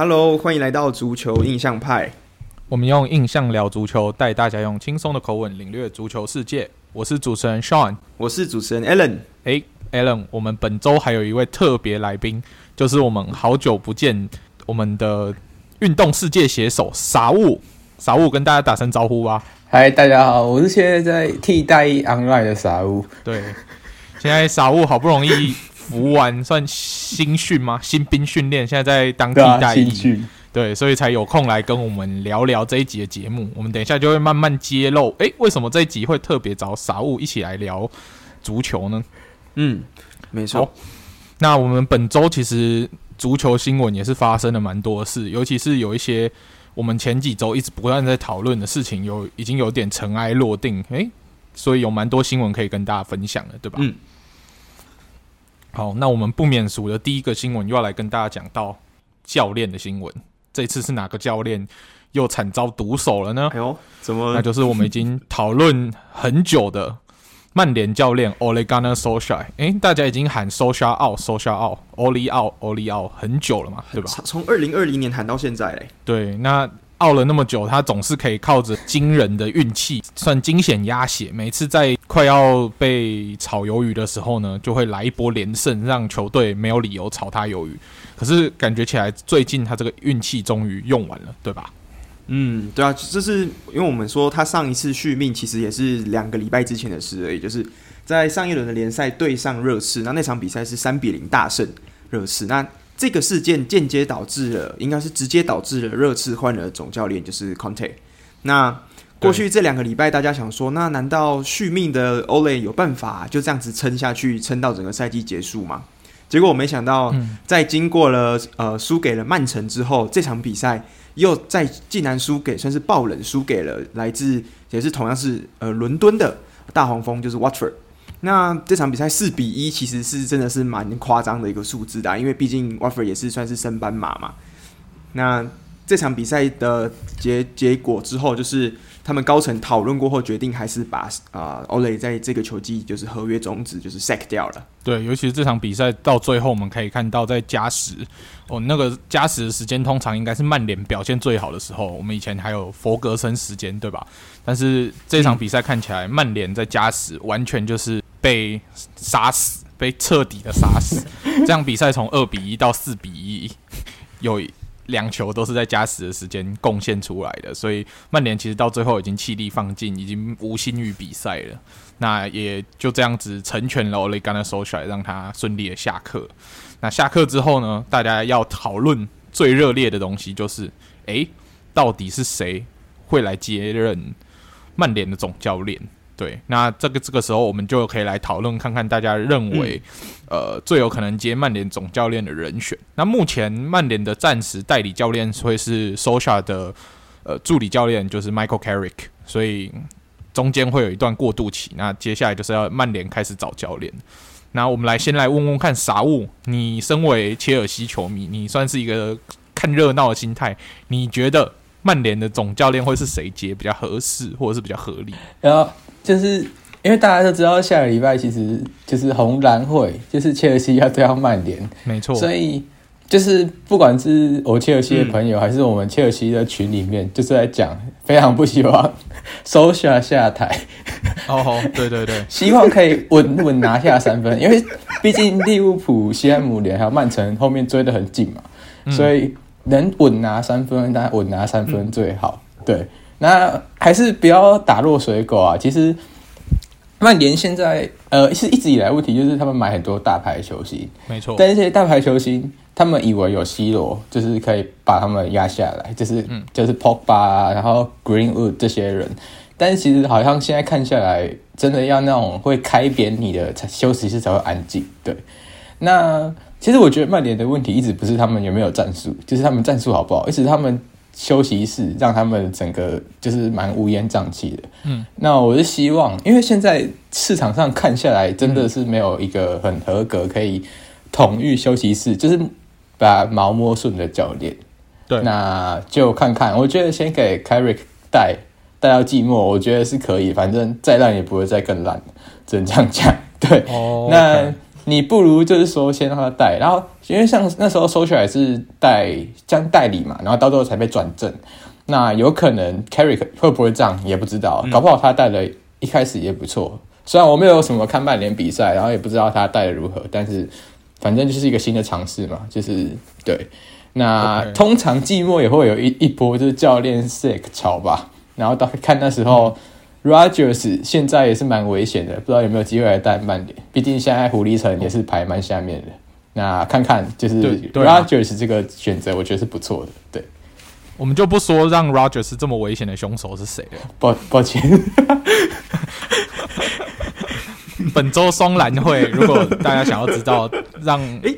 Hello，欢迎来到足球印象派。我们用印象聊足球，带大家用轻松的口吻领略足球世界。我是主持人 Sean，我是主持人 Allen。诶，Alan，我们本周还有一位特别来宾，就是我们好久不见我们的运动世界写手傻物。傻物跟大家打声招呼吧。嗨，大家好，我是现在在替代役 online 的傻物。对，现在傻物好不容易服完，算新训吗？新兵训练，现在在当替代役。对，所以才有空来跟我们聊聊这一集的节目。我们等一下就会慢慢揭露，诶，为什么这一集会特别找傻物一起来聊足球呢？嗯，没错。那我们本周其实足球新闻也是发生了蛮多的事，尤其是有一些我们前几周一直不断在讨论的事情，有已经有点尘埃落定，诶，所以有蛮多新闻可以跟大家分享的，对吧？嗯。好，那我们不免俗的第一个新闻又要来跟大家讲到教练的新闻。这次是哪个教练又惨遭毒手了呢？哎呦，怎么？那就是我们已经讨论很久的曼联教练 Ole Gunnar Solskjaer。哎，大家已经喊 Solskjaer out，Solskjaer out，Ole out，Ole out 很久了嘛，对吧？从二零二零年喊到现在嘞。对，那。熬了那么久，他总是可以靠着惊人的运气，算惊险鸭血。每次在快要被炒鱿鱼的时候呢，就会来一波连胜，让球队没有理由炒他鱿鱼。可是感觉起来，最近他这个运气终于用完了，对吧？嗯，对啊，这是因为我们说他上一次续命其实也是两个礼拜之前的事而已，就是在上一轮的联赛对上热刺，那那场比赛是三比零大胜热刺。那这个事件间接导致了，应该是直接导致了热刺换了总教练，就是 Conte。那过去这两个礼拜，大家想说，那难道续命的 Ole 有办法就这样子撑下去，撑到整个赛季结束吗？结果我没想到，在经过了呃输给了曼城之后，这场比赛又再竟然输给，算是爆冷输给了来自也是同样是呃伦敦的大黄蜂，就是 Watford。那这场比赛四比一，其实是真的是蛮夸张的一个数字的，因为毕竟 Watford 也是算是升班马嘛。那这场比赛的结结果之后，就是他们高层讨论过后，决定还是把啊 o l 在这个球季就是合约终止，就是 sac 掉了。对，尤其是这场比赛到最后，我们可以看到在加时哦，那个加时的时间通常应该是曼联表现最好的时候。我们以前还有佛格森时间，对吧？但是这场比赛看起来，曼联在加时完全就是。被杀死，被彻底的杀死。这场比赛从二比一到四比一，有两球都是在加时的时间贡献出来的，所以曼联其实到最后已经气力放尽，已经无心于比赛了。那也就这样子成全了 Ole Gunnar Solskjaer，让他顺利的下课。那下课之后呢，大家要讨论最热烈的东西就是：诶、欸，到底是谁会来接任曼联的总教练？对，那这个这个时候我们就可以来讨论看看大家认为，嗯、呃，最有可能接曼联总教练的人选。那目前曼联的暂时代理教练会是 Solskjaer 的呃助理教练，就是 Michael Carrick，所以中间会有一段过渡期。那接下来就是要曼联开始找教练。那我们来先来问问看傻物，你身为切尔西球迷，你算是一个看热闹的心态，你觉得曼联的总教练会是谁接比较合适，或者是比较合理？然后就是因为大家都知道下个礼拜其实就是红蓝会，就是切尔西要对上曼联，没错。所以就是不管是我切尔西的朋友，还是我们切尔西的群里面，就是在讲非常不希望 收下下台。哦，对对对，希望可以稳稳拿下三分，因为毕竟利物浦、西汉姆联还有曼城后面追得很近嘛，所以能稳拿三分，当然稳拿三分最好。对。那还是不要打落水狗啊！其实曼联现在呃是一直以来问题就是他们买很多大牌球星，没错。但是这些大牌球星，他们以为有 C 罗，就是可以把他们压下来，就是、嗯、就是 Pogba 啊，然后 Greenwood 这些人。但是其实好像现在看下来，真的要那种会开扁你的休息室才会安静。对，那其实我觉得曼联的问题一直不是他们有没有战术，就是他们战术好不好，一直他们。休息室让他们整个就是蛮乌烟瘴气的。嗯，那我是希望，因为现在市场上看下来，真的是没有一个很合格可以统御休息室，就是把毛摸顺的教练。对，那就看看。我觉得先给 Carrick 带带到季末，我觉得是可以。反正再烂也不会再更烂，只能这样讲。对，哦，那你不如就是说先让他带，然后因为像那时候收起来是带将代理嘛，然后到最后才被转正。那有可能 Carrick 会不会这样也不知道，搞不好他带的一开始也不错。虽然我没有什么看曼联比赛，然后也不知道他带的如何，但是反正就是一个新的尝试嘛，就是对。那.通常季末也会有一一波就是教练 sick 潮吧，然后到看那时候。Rodgers 现在也是蛮危险的，不知道有没有机会来带曼联。毕竟现在狐狸城也是排蛮下面的。那看看就是 Rodgers 这个选择，我觉得是不错的。对，我们就不说让 Rodgers 这么危险的凶手是谁了。抱抱歉。本周双蓝会，如果大家想要知道让 诶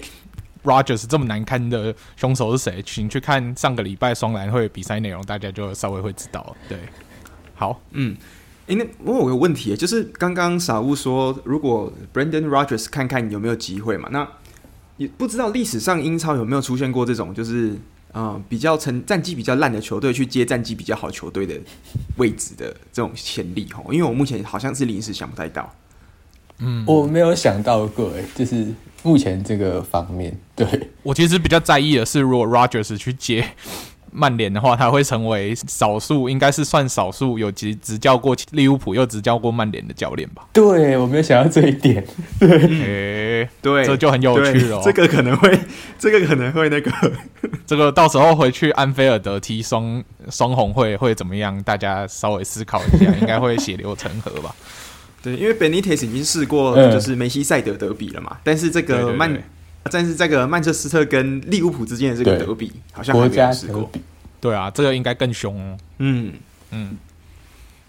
Rodgers 这么难堪的凶手是谁，请去看上个礼拜双蓝会比赛内容，大家就稍微会知道。对，好，嗯。因为我有个问题，就是刚刚傻物说，如果 Brendan Rodgers 看看有没有机会嘛？那也不知道历史上英超有没有出现过这种，就是啊、呃、比较成战绩比较烂的球队去接战绩比较好球队的位置的这种潜力哈？因为我目前好像是临时想不太到。嗯，我没有想到过，哎，就是目前这个方面，对我其实比较在意的是，如果 Rodgers 去接。曼联的话，他会成为少数，应该是算少数有执执教过利物浦又执教过曼联的教练吧？对，我没有想到这一点。对，欸、对，这就很有趣了。这个可能会，这个可能会那个，这个到时候回去安菲尔德踢双双红会会怎么样？大家稍微思考一下，应该会血流成河吧？对，因为 Benitez 已经试过就是梅西赛德德比了嘛，嗯、但是这个曼。但是这个曼彻斯特跟利物浦之间的这个德比，好像还没有试过。对啊，这个应该更凶哦。嗯嗯。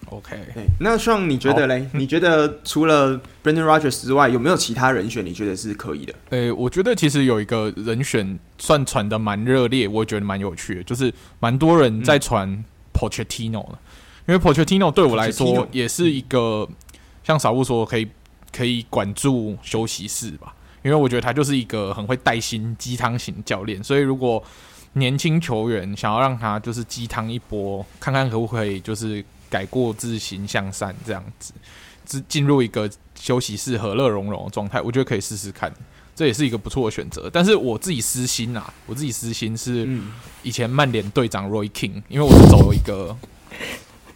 OK，那像你觉得嘞？你觉得除了 Brendan Rodgers 之外，有没有其他人选？你觉得是可以的？诶、欸，我觉得其实有一个人选算传的蛮热烈，我觉得蛮有趣的，就是蛮多人在传 Pochettino 的。嗯、因为 Pochettino 对我来说也是一个像小物说可以可以管住休息室吧。因为我觉得他就是一个很会带薪鸡汤型教练，所以如果年轻球员想要让他就是鸡汤一波，看看可不可以就是改过自新向善这样子，进进入一个休息室和乐融融的状态，我觉得可以试试看，这也是一个不错的选择。但是我自己私心啊，我自己私心是以前曼联队长 Roy King，因为我是走一个。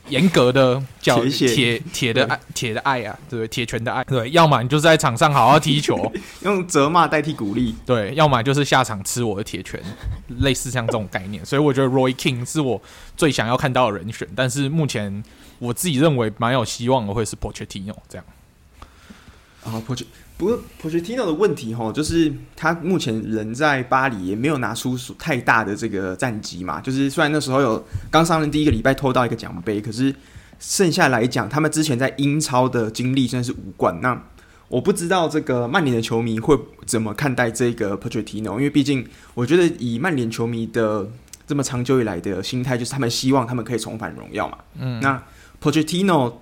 严格的叫铁铁的爱，铁的爱啊，对，铁拳的爱，对，要么你就是在场上好好踢球，用责骂代替鼓励，对，要么就是下场吃我的铁拳，类似像这种概念，所以我觉得 Roy King 是我最想要看到的人选，但是目前我自己认为蛮有希望的会是 Pochettino 这样，啊，Poch。不过，Pochettino 的问题哈，就是他目前人在巴黎，也没有拿出太大的这个战绩嘛。就是虽然那时候有刚上任第一个礼拜偷到一个奖杯，可是剩下来讲，他们之前在英超的经历真的是无冠。那我不知道这个曼联的球迷会怎么看待这个 Pochettino，因为毕竟我觉得以曼联球迷的这么长久以来的心态，就是他们希望他们可以重返荣耀嘛。嗯，那 Pochettino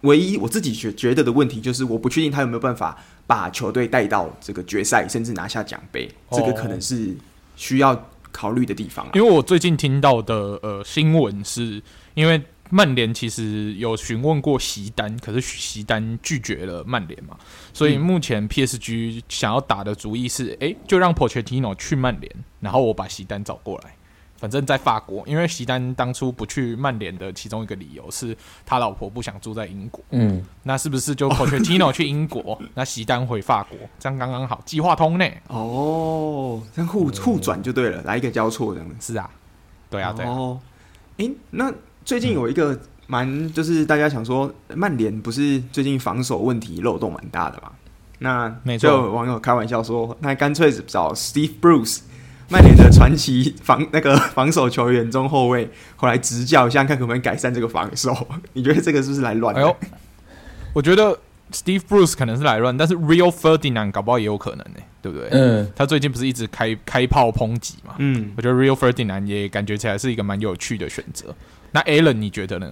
唯一我自己觉觉得的问题，就是我不确定他有没有办法。把球队带到这个决赛，甚至拿下奖杯，这个可能是需要考虑的地方。因为我最近听到的呃新闻是，因为曼联其实有询问过席丹，可是席丹拒绝了曼联嘛，所以目前 PSG 想要打的主意是，哎，就让 Pochettino 去曼联，然后我把席丹找过来。反正，在法国，因为席丹当初不去曼联的其中一个理由是他老婆不想住在英国。嗯，那是不是就 Pochettino 去英国，那席丹回法国，这样刚刚好，计划通呢？哦，这样互互转就对了，来一个交错这样是啊，对啊，对啊。哦，诶、欸，那最近有一个蛮，就是大家想说，曼联不是最近防守问题漏洞蛮大的嘛？那就有网友开玩笑说，那干脆找 Steve Bruce。曼联的传奇防那个防守球员中后卫，后来执教一下，看可不可以改善这个防守？你觉得这个是不是来乱？哎呦，我觉得 Steve Bruce 可能是来乱，但是 Rio Ferdinand 搞不好也有可能呢、欸，对不对？嗯，他最近不是一直开开炮抨击嘛？嗯，我觉得 Rio Ferdinand 也感觉起来是一个蛮有趣的选择。那 Alan 你觉得呢？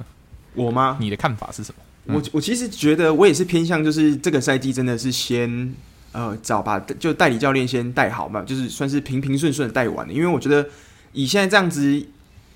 我吗？你的看法是什么？嗯、我我其实觉得我也是偏向，就是这个赛季真的是先。呃，找把就代理教练先带好嘛，就是算是平平顺顺带完的。因为我觉得以现在这样子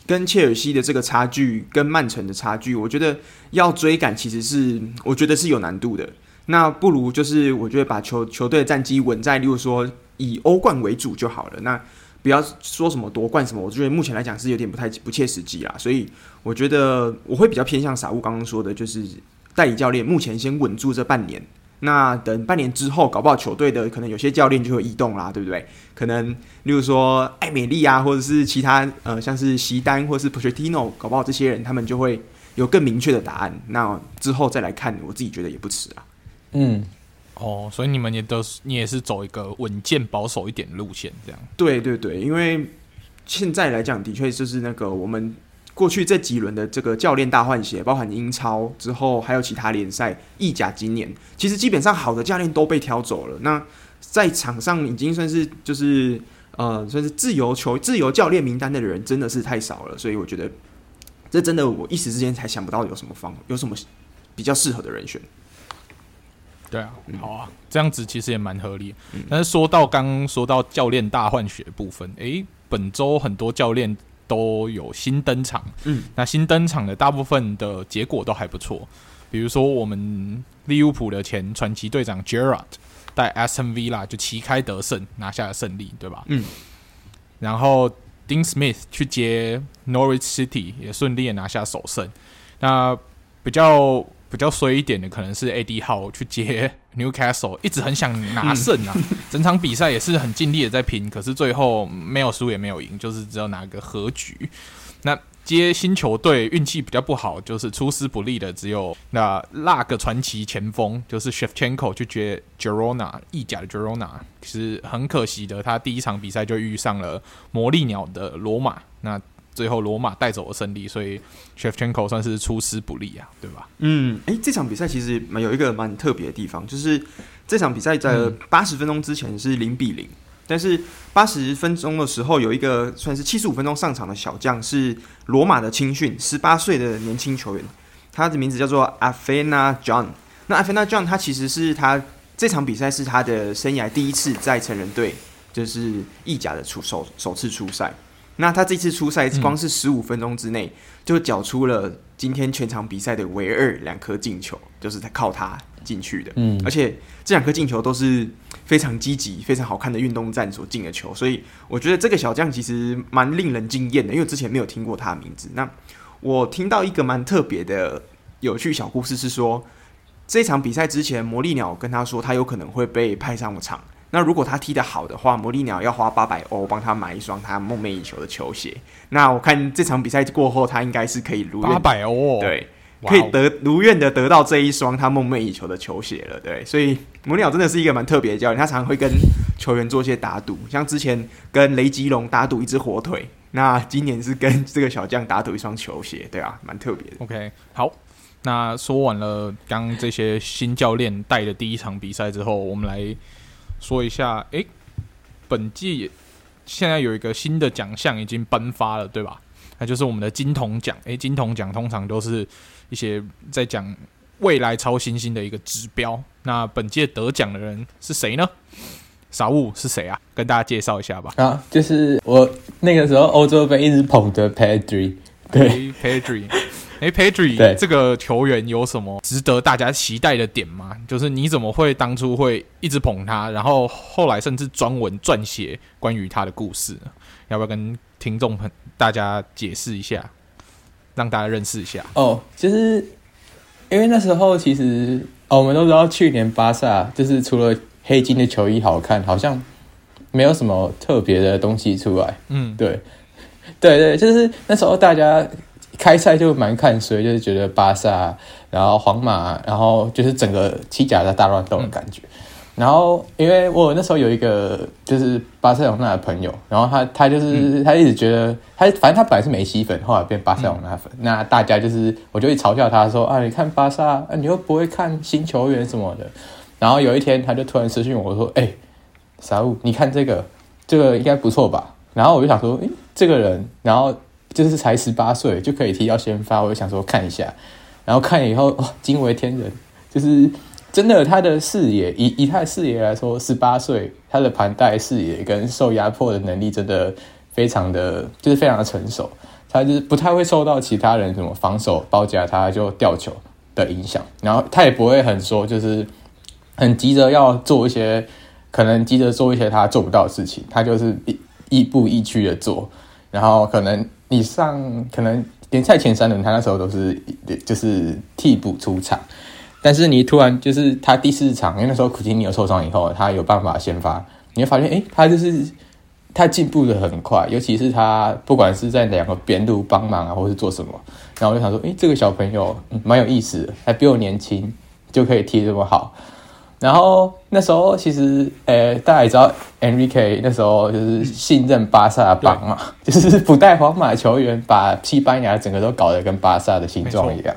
跟切尔西的这个差距，跟曼城的差距，我觉得要追赶其实是我觉得是有难度的。那不如就是我觉得把球球队的战绩稳在，例如说以欧冠为主就好了。那不要说什么夺冠什么，我觉得目前来讲是有点不太不切实际啦。所以我觉得我会比较偏向傻物刚刚说的，就是代理教练目前先稳住这半年。那等半年之后，搞不好球队的可能有些教练就会异动啦，对不对？可能例如说艾美丽啊，或者是其他呃，像是席丹或者是 Pochettino，搞不好这些人他们就会有更明确的答案。那之后再来看，我自己觉得也不迟啊。嗯。哦，所以你们也都是，你也是走一个稳健保守一点的路线，这样。对对对，因为现在来讲，的确就是那个我们过去这几轮的这个教练大换血，包含英超之后，还有其他联赛、意甲，今年其实基本上好的教练都被挑走了。那在场上已经算是就是呃，算是自由球、自由教练名单的人真的是太少了，所以我觉得这真的我一时之间才想不到有什么方，有什么比较适合的人选。对啊，好啊，这样子其实也蛮合理。但是说到刚刚说到教练大换血的部分，诶，本周很多教练都有新登场。嗯，那新登场的大部分的结果都还不错。比如说我们利物浦的前传奇队长 Gerrard 带 Aston Villa 就旗开得胜，拿下了胜利，对吧？嗯。然后 Dean Smith 去接 Norwich City 也顺利的拿下首胜。那比较。比较衰一点的可能是 AD Howe 去接 Newcastle，一直很想拿胜啊，整场比赛也是很尽力的在拼，可是最后没有输也没有赢，就是只有拿个和局。那接新球队运气比较不好，就是出师不利的只有那那个传奇前锋，就是 Shevchenko 去接 Girona 意甲的 Girona，其实很可惜的，他第一场比赛就遇上了魔力鸟的罗马。那最后罗马带走了胜利，所以 Shevchenko 算是出师不利啊，对吧？嗯，诶、欸，这场比赛其实蛮有一个蛮特别的地方，就是这场比赛在八十分钟之前是零比零，但是八十分钟的时候有一个算是七十五分钟上场的小将，是罗马的青训，十八岁的年轻球员，他的名字叫做 Afena John。那 Afena John 他其实是他这场比赛是他的生涯第一次在成人队，就是意甲的出首首次出赛。那他这次出赛，光是十五分钟之内就缴出了今天全场比赛的唯二两颗进球，就是他靠他进去的。嗯，而且这两颗进球都是非常积极、非常好看的运动战所进的球，所以我觉得这个小将其实蛮令人惊艳的，因为之前没有听过他的名字。那我听到一个蛮特别的有趣小故事，是说这场比赛之前，魔力鸟跟他说，他有可能会被派上场。那如果他踢得好的话，魔力鸟要花八百欧帮他买一双他梦寐以求的球鞋。那我看这场比赛过后，他应该是可以如愿八百欧，对，可以得如愿的得到这一双他梦寐以求的球鞋了。对，所以魔力鸟真的是一个蛮特别的教练，他常常会跟球员做一些打赌，像之前跟雷吉隆打赌一只火腿，那今年是跟这个小将打赌一双球鞋，对啊，蛮特别的。OK，好，那说完了刚这些新教练带的第一场比赛之后，我们来。说一下，诶、欸，本季现在有一个新的奖项已经颁发了，对吧？那就是我们的金童奖。诶、欸，金童奖通常都是一些在讲未来超新星的一个指标。那本届得奖的人是谁呢？傻物是谁啊？跟大家介绍一下吧。啊，就是我那个时候欧洲杯一直捧的 Pedri，对，Pedri。哎 p a d r i 这个球员有什么值得大家期待的点吗？就是你怎么会当初会一直捧他，然后后来甚至专文撰写关于他的故事呢？要不要跟听众朋大家解释一下，让大家认识一下？哦，就是因为那时候其实、哦、我们都知道，去年巴萨就是除了黑金的球衣好看，好像没有什么特别的东西出来。嗯，对，对对，就是那时候大家。开赛就蛮看衰，就是觉得巴萨，然后皇马，然后就是整个七甲的大乱斗的感觉。嗯、然后因为我那时候有一个就是巴塞罗那的朋友，然后他他就是、嗯、他一直觉得他反正他本来是梅西粉，后来变巴塞罗那粉。嗯、那大家就是我就会嘲笑他说啊，你看巴萨，啊，你又不会看新球员什么的。然后有一天他就突然私讯我说，哎、欸，傻物，你看这个这个应该不错吧？然后我就想说，诶、欸，这个人，然后。就是才十八岁就可以踢到先发，我就想说看一下，然后看以后 哇，惊为天人，就是真的他的视野，以以他的视野来说，十八岁他的盘带视野跟受压迫的能力真的非常的，就是非常的成熟，他就是不太会受到其他人什么防守包夹他就吊球的影响，然后他也不会很说就是很急着要做一些，可能急着做一些他做不到的事情，他就是亦亦步亦趋的做，然后可能你上可能联赛前三轮，他那时候都是就是替补出场，但是你突然就是他第四场，因为那时候库蒂尼奥受伤以后，他有办法先发，你会发现，哎，他就是。他进步的很快，尤其是他不管是在两个边路帮忙啊，或是做什么，然后我就想说，诶、欸，这个小朋友蛮有意思的，还比我年轻，就可以踢这么好。然后那时候其实，诶、欸，大家也知道，Enrique 那时候就是信任巴萨的帮嘛，嗯、就是不带皇马球员，把西班牙整个都搞得跟巴萨的形状一样。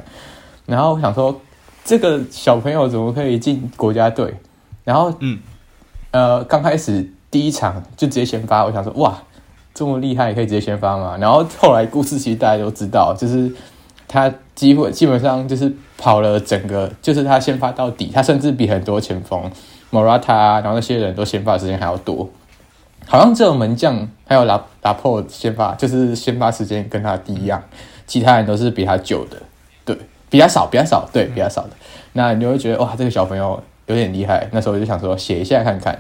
然后我想说，这个小朋友怎么可以进国家队？然后，嗯，呃，刚开始。第一场就直接先发，我想说哇，这么厉害，可以直接先发嘛？然后后来故事其实大家都知道，就是他基本基本上就是跑了整个，就是他先发到底，他甚至比很多前锋 Morata 啊，然后那些人都先发时间还要多，好像只有门将还有拉拉破先发，就是先发时间跟他第一样，其他人都是比他久的，对，比较少，比较少，对，比较少的。那你就会觉得哇，这个小朋友有点厉害。那时候我就想说写一下看看。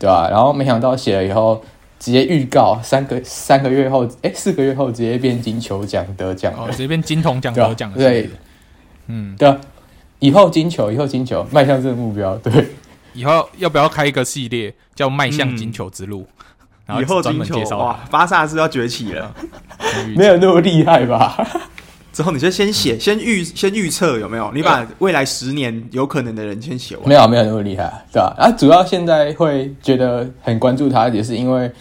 对吧、然后没想到写了以后，直接预告三个三个月后，哎，四个月后直接变金球奖得奖，哦，直接变金童奖得奖，对，嗯，对，以后金球，以后金球，迈向这个目标，对，以后要不要开一个系列叫迈向金球之路？嗯、然后以后金球哇，巴萨是要崛起了，没有那么厉害吧？之后你就先写，先预先预测有没有？你把未来十年有可能的人先写完。没有，没有那么厉害，对吧？啊，主要现在会觉得很关注他，也是因为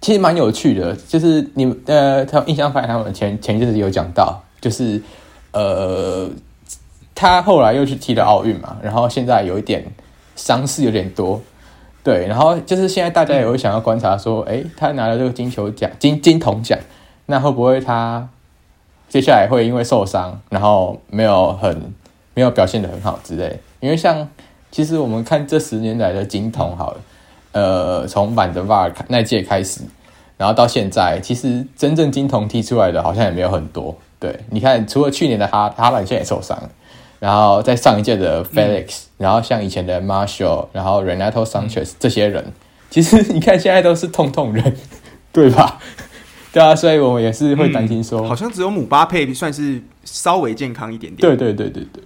其实蛮有趣的。就是你们呃，他印象派他们前前一阵子有讲到，就是呃，他后来又去踢了奥运嘛，然后现在有一点伤势有点多，对，然后就是现在大家也会想要观察说，哎、嗯，他拿了这个金球奖、金金铜奖，那会不会他？接下来会因为受伤，然后没有很没有表现得很好之类。因为像其实我们看这十年来的金童好了，呃，从满德瓦尔那届开始，然后到现在，其实真正金童踢出来的好像也没有很多。对，你看，除了去年的哈哈兰现在也受伤，然后在上一届的 Felix，、嗯、然后像以前的 Marshall，然后 Renato Sanchez 这些人，其实你看现在都是痛痛人，对吧？对啊，所以我们也是会担心说、嗯，好像只有姆巴佩算是稍微健康一点点。对对对对对，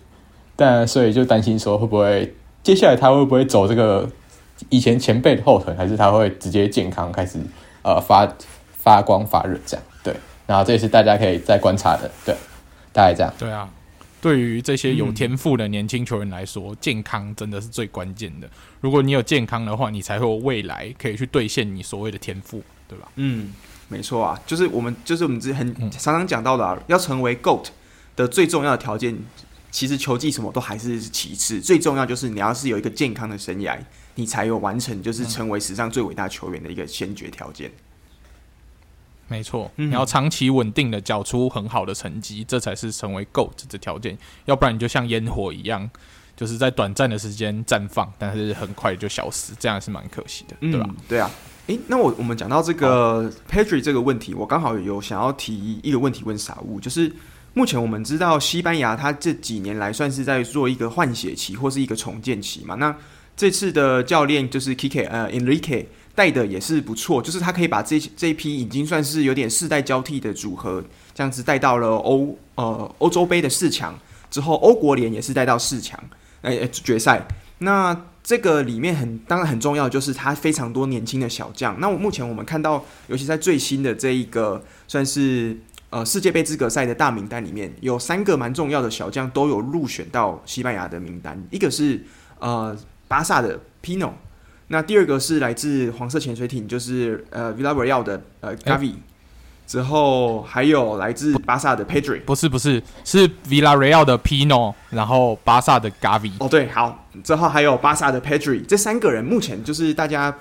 但所以就担心说，会不会接下来他会不会走这个以前前辈的后腿，还是他会直接健康开始呃发发光发热这样？对，然后这也是大家可以再观察的，对，大概这样。对啊，对于这些有天赋的年轻球员来说，嗯、健康真的是最关键的。如果你有健康的话，你才会有未来可以去兑现你所谓的天赋，对吧？嗯。没错啊，就是我们，就是我们之前很常常讲到的、啊，要成为 GOAT 的最重要的条件，其实球技什么都还是其次，最重要就是你要是有一个健康的生涯，你才有完成就是成为史上最伟大球员的一个先决条件。没错，你要长期稳定的缴出很好的成绩，这才是成为 GOAT 的条件，要不然你就像烟火一样，就是在短暂的时间绽放，但是很快就消失，这样是蛮可惜的，对吧？嗯、对啊。诶，那我我们讲到这个 Pedri 这个问题，我刚好有想要提一个问题问傻物，就是目前我们知道西班牙它这几年来算是在做一个换血期或是一个重建期嘛。那这次的教练就是 Kike 呃 Enrique 带的也是不错，就是他可以把这这一批已经算是有点世代交替的组合，这样子带到了欧呃欧洲杯的四强之后，欧国联也是带到四强，诶决赛。那这个里面很当然很重要，就是他非常多年轻的小将。那我目前我们看到，尤其在最新的这一个算是呃世界杯资格赛的大名单里面，有三个蛮重要的小将都有入选到西班牙的名单。一个是呃巴萨的 Pino，那第二个是来自黄色潜水艇，就是呃 Villarreal 的呃 Gavi。之后还有来自巴萨的 Pedri，不是不是是 Villarreal 的 Pino，然后巴萨的 Gavi。哦对，好，之后还有巴萨的 Pedri，这三个人目前就是大家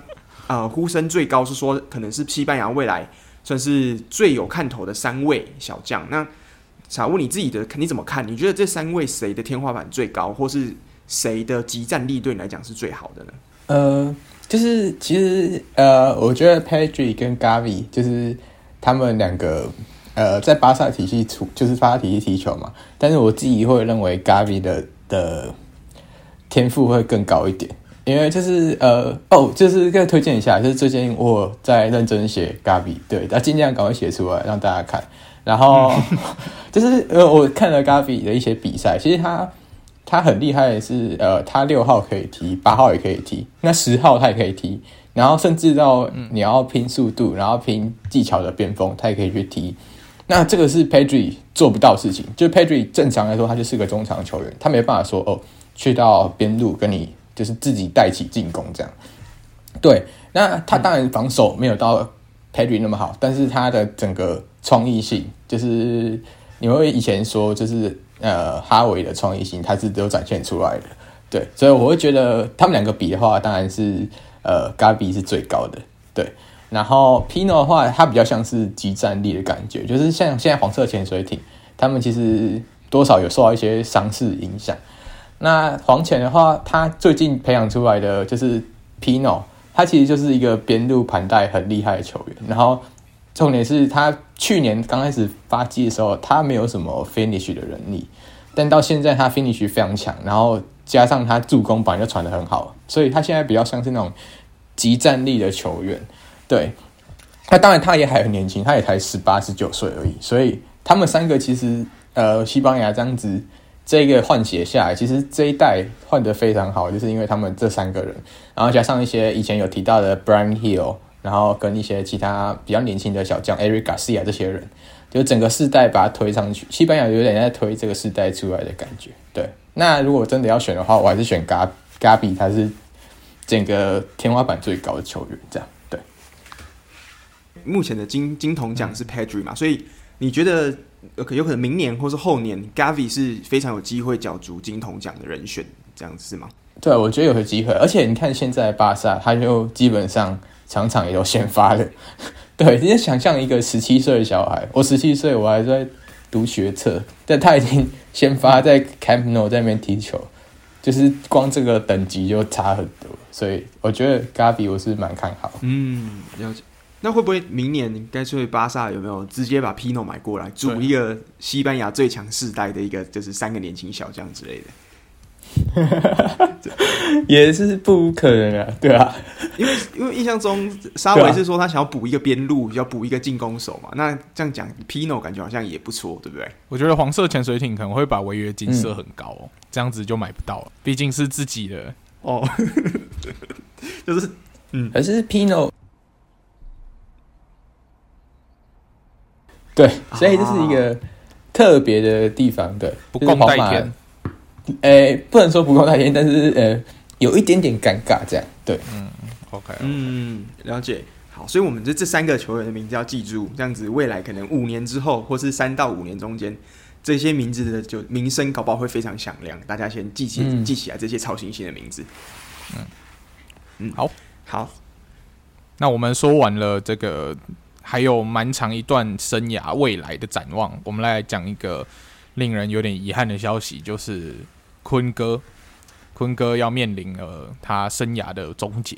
呃呼声最高，是说可能是西班牙未来算是最有看头的三位小将。那想问你自己的，你怎么看？你觉得这三位谁的天花板最高，或是谁的集战力对你来讲是最好的呢？呃，就是其实呃，我觉得 Pedri 跟 Gavi 就是。他们两个，呃，在巴萨体系出就是巴萨体系踢球嘛，但是我自己会认为 Gavi 的的天赋会更高一点，因为就是呃哦，就是可以推荐一下，就是最近我在认真写 Gavi，对，那尽量赶快写出来让大家看。然后 就是呃，我看了 Gavi 的一些比赛，其实他他很厉害的是，呃，他六号可以踢，八号也可以踢，那十号他也可以踢，然后甚至到你要拼速度，然后拼技巧的边锋，他也可以去踢。那这个是 Pedri 做不到的事情，就是 Pedri 正常来说，他就是个中场球员，他没办法说哦，去到边路跟你就是自己带起进攻这样。对，那他当然防守没有到 Pedri 那么好，但是他的整个创意性，就是你会以前说就是呃哈维的创意性，他是都展现出来的。对，所以我会觉得他们两个比的话，当然是呃 Gabi 是最高的。对。然后 Pino 的话，它比较像是即战力的感觉，就是像现在黄色潜水艇，他们其实多少有受到一些伤势影响。那黄潜的话，他最近培养出来的就是 Pino，他其实就是一个边路盘带很厉害的球员。然后重点是他去年刚开始发迹的时候，他没有什么 finish 的能力，但到现在他 finish 非常强，然后加上他助攻本来就传得很好，所以他现在比较像是那种即战力的球员。对，那当然他也还很年轻，他也才十八十九岁而已，所以他们三个其实呃，西班牙这样子这个换血下来，其实这一代换得非常好，就是因为他们这三个人，然后加上一些以前有提到的 Bryan Hill，然后跟一些其他比较年轻的小将 Eric Garcia 这些人，就整个世代把他推上去，西班牙有点在推这个世代出来的感觉。对，那如果真的要选的话，我还是选 Gabi，他是整个天花板最高的球员，这样对。目前的金金童奖是 Pedri 嘛，所以你觉得有可有可能明年或是后年 Gavi 是非常有机会角逐金童奖的人选，这样子是吗？对，我觉得有个机会，而且你看现在巴萨，他就基本上场场也都先发了。对，你就想象一个十七岁的小孩，我十七岁我还在读学测，但他已经先发在 Camp Nou 在那边踢球，就是光这个等级就差很多，所以我觉得 Gavi 我是蛮看好。嗯，了解。那会不会明年该出去巴萨有没有直接把 Pino 买过来，组一个西班牙最强世代的一个，就是三个年轻小将之类的？也是不可能啊，对啊，因为因为印象中沙维是说他想要补一个边路，要补一个进攻手嘛。那这样讲，Pino 感觉好像也不错，对不对？我觉得黄色潜水艇可能会把违约金设很高，哦，这样子就买不到了，毕竟是自己的哦。就是嗯，可是 Pino。对，所以这是一个特别的地方，对，不共戴天。诶，不能说不够耐心，但是呃，有一点点尴尬，这样。对，嗯，OK，嗯，了解。好，所以我们这这三个球员的名字要记住，这样子未来可能五年之后，或是三到五年中间，这些名字的就名声搞不好会非常响亮。大家先记起、嗯、记起来这些超新星的名字。嗯嗯，好，好，那我们说完了这个。还有蛮长一段生涯未来的展望，我们来讲一个令人有点遗憾的消息，就是坤哥，坤哥要面临了他生涯的终结。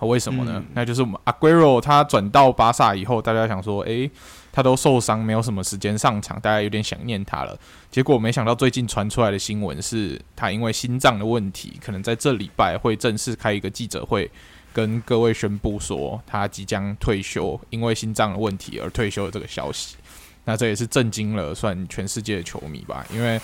为什么呢？嗯、那就是我们阿圭罗他转到巴萨以后，大家想说，诶、欸，他都受伤，没有什么时间上场，大家有点想念他了。结果没想到最近传出来的新闻是，他因为心脏的问题，可能在这礼拜会正式开一个记者会。跟各位宣布说，他即将退休，因为心脏的问题而退休的这个消息，那这也是震惊了算全世界的球迷吧。因为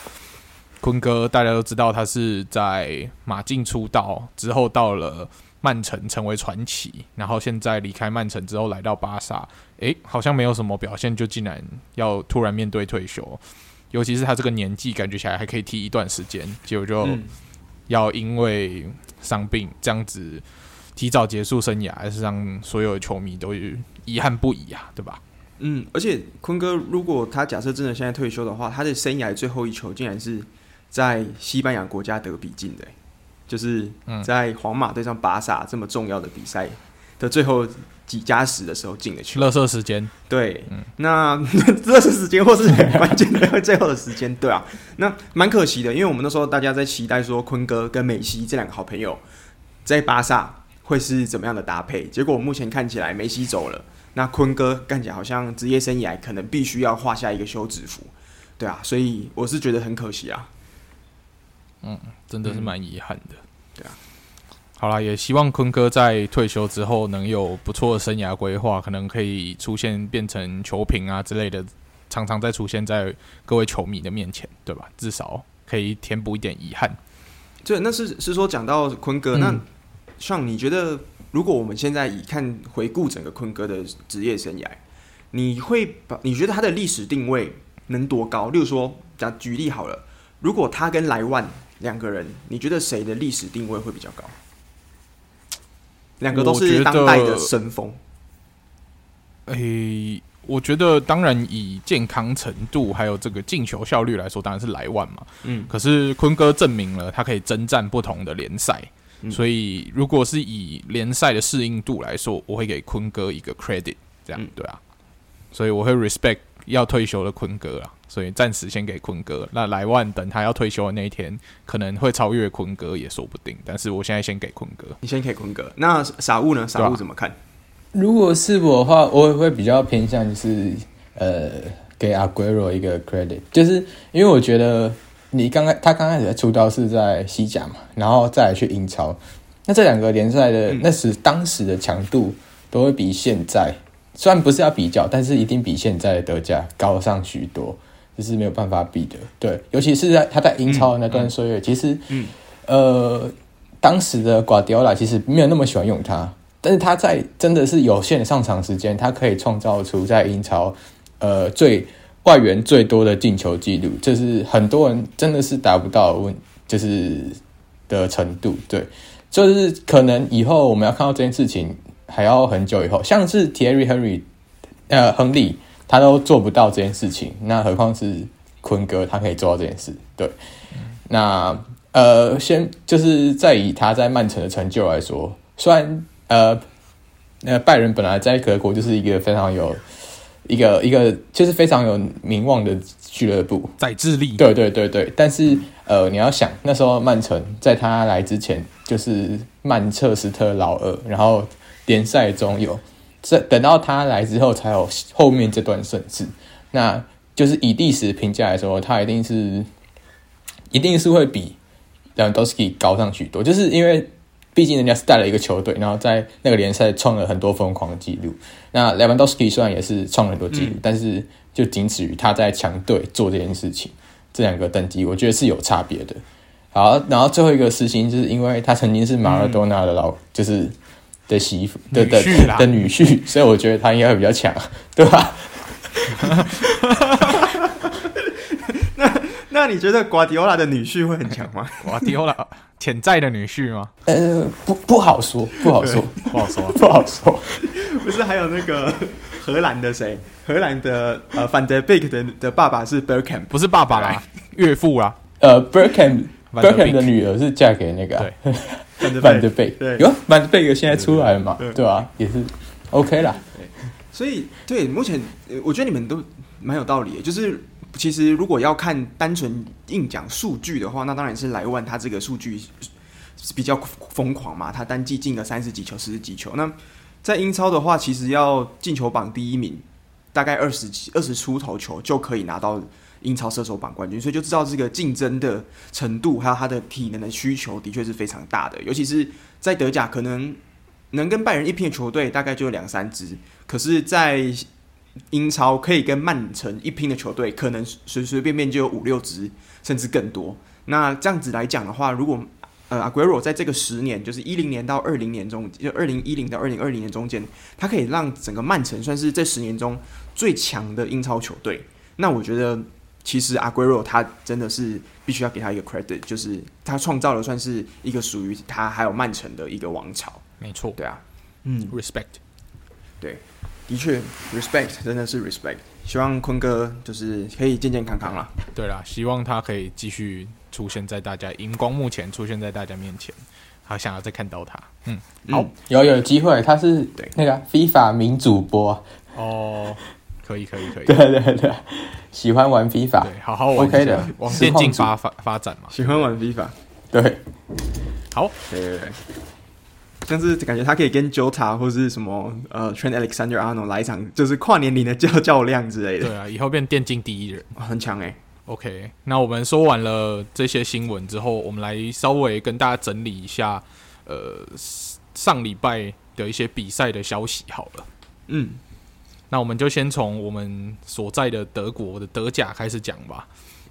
坤哥大家都知道，他是在马竞出道之后到了曼城成为传奇，然后现在离开曼城之后来到巴萨，诶，好像没有什么表现，就竟然要突然面对退休，尤其是他这个年纪，感觉起来还可以踢一段时间，结果就要因为伤病这样子。提早结束生涯，还是让所有的球迷都遗憾不已啊，对吧？嗯，而且坤哥，如果他假设真的现在退休的话，他的生涯最后一球竟然是在西班牙国家德比进的，就是在皇马对上巴萨这么重要的比赛的最后几加时的时候进的球。垃圾时间，对，嗯、那 垃圾时间或是很关键的最后的时间，对啊，那蛮可惜的，因为我们那时候大家在期待说坤哥跟梅西这两个好朋友在巴萨。会是怎么样的搭配？结果目前看起来梅西走了，那坤哥看起来好像职业生涯可能必须要画下一个休止符，对啊，所以我是觉得很可惜啊。嗯，真的是蛮遗憾的。对啊，好啦，也希望坤哥在退休之后能有不错的生涯规划，可能可以出现变成球评啊之类的，常常再出现在各位球迷的面前，对吧？至少可以填补一点遗憾。对，那是是说讲到坤哥，嗯、那像你觉得，如果我们现在以看回顾整个坤哥的职业生涯，你会把你觉得他的历史定位能多高？例如说，讲举例好了，如果他跟莱万两个人，你觉得谁的历史定位会比较高？两个都是当代的神锋。诶、欸，我觉得当然以健康程度还有这个进球效率来说，当然是莱万嘛。嗯。可是坤哥证明了他可以征战不同的联赛，嗯、所以如果是以联赛的适应度来说，我会给坤哥一个 credit。这样、嗯、对啊。所以我会 respect 要退休的坤哥啊。所以暂时先给坤哥。那莱万等他要退休的那一天，可能会超越坤哥也说不定。但是我现在先给坤哥，你先给坤哥。那傻物呢？傻物怎么看？如果是我的话，我也会比较偏向就是呃，给阿圭罗一个 credit，就是因为我觉得你刚开他刚开始的出道是在西甲嘛，然后再来去英超，那这两个联赛的、嗯、那时当时的强度都会比现在，虽然不是要比较，但是一定比现在的德甲高上许多。这是没有办法比的，对，尤其是在他在英超的那段岁月，嗯嗯、其实，嗯、呃，当时的瓜迪奥拉其实没有那么喜欢用他，但是他在真的是有限的上场时间，他可以创造出在英超，呃，最外援最多的进球记录，这、就是很多人真的是达不到的问，就是的程度，对，就是可能以后我们要看到这件事情还要很久以后，像是 Thierry Henry，呃，亨利。他都做不到这件事情，那何况是坤哥，他可以做到这件事。对，嗯、那呃，先就是在以他在曼城的成就来说，虽然呃，那拜仁本来在德国就是一个非常有一个一个就是非常有名望的俱乐部，在智利，对对对对，但是呃，你要想那时候曼城在他来之前就是曼彻斯特老二，然后联赛中有。这等到他来之后，才有后面这段盛世。那就是以历史评价来说，他一定是，一定是会比莱万多斯基高上许多。就是因为毕竟人家是带了一个球队，然后在那个联赛创了很多疯狂的记录。那莱万多斯基虽然也是创了很多记录，嗯、但是就仅止于他在强队做这件事情。这两个等级，我觉得是有差别的。好，然后最后一个事情，就是因为他曾经是马尔多纳的老，嗯、就是。的媳妇的的的女婿，所以我觉得他应该会比较强，对吧？那那你觉得瓜迪奥拉的女婿会很强吗？瓜迪奥拉潜在的女婿吗？呃，不不好说，不好说，不好说，不好说。不是还有那个荷兰的谁？荷兰的呃，范德贝克的的爸爸是 Bergkamp，不是爸爸啦，岳父啦。呃 Bergkamp 的女儿是嫁给那个。范德贝对，有范德贝克现在出来了嘛？对，对，对，对啊，也是 OK 啦。所以，对目前，我觉得你们都蛮有道理。就是，其实如果要看单纯硬讲数据的话，那当然是莱万他这个数据比较疯狂嘛。他单季进了三十几球、四十几球。那在英超的话，其实要进球榜第一名，大概二十几、二十出头球就可以拿到。英超射手榜冠军，所以就知道这个竞争的程度，还有他的体能的需求，的确是非常大的。尤其是在德甲，可能能跟拜仁一拼的球队大概就有两三支，可是，在英超可以跟曼城一拼的球队，可能随随便便就有五六支，甚至更多。那这样子来讲的话，如果呃阿圭罗在这个十年，就是一零年到二零年中，就二零一零到二零二零年中间，他可以让整个曼城算是这十年中最强的英超球队。那我觉得。其实阿圭罗他真的是必须要给他一个 credit，就是他创造了算是一个属于他还有曼城的一个王朝。没错，对啊，嗯，respect，对，的确 respect 真的是 respect。希望坤哥就是可以健健康康啦。对啦，希望他可以继续出现在大家荧光幕前，出现在大家面前。好想要再看到他。嗯，好，嗯、有有机会，他是对那个 FIFA 名主播哦。可以可以可以，对对对，喜欢玩 FIFA，对，好好玩，OK 的，往电竞发发发展嘛，喜欢玩 FIFA，对，好，对对对，但是感觉他可以跟 Jota 或是什么呃 Trent Alexander-Arnold 来一场，就是跨年龄的较较量之类的，对啊，以后变电竞第一人，很强哎。OK，那我们说完了这些新闻之后，我们来稍微跟大家整理一下。呃上礼拜的一些比赛的消息好了。嗯，那我们就先从我们所在的德国的德甲开始讲吧。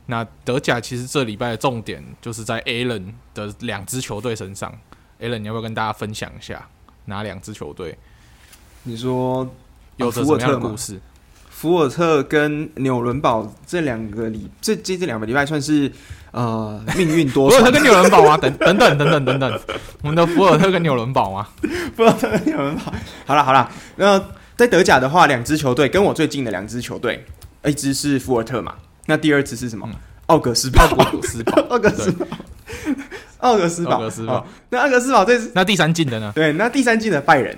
那德甲其实这礼拜的重点就是在 Allen 的两支球队身上。Allen，你要不要跟大家分享一下哪两支球队？你说有着什么样的故事？福尔特跟纽伦堡这两个礼，这这这两个礼拜算是呃 命运多。福尔特跟纽伦堡啊？等等等等等等等，我们的福尔特跟纽伦堡啊？福尔特跟纽伦堡。好了好了，那在德甲的话，两支球队跟我最近的两支球队，一支是福尔特嘛。那第二支是什么？奥、嗯、格斯堡，奥格斯堡，奥格斯堡，奥格斯堡，奥格斯堡。那奥格斯堡这次，那第三进的呢？对，那第三进的拜仁。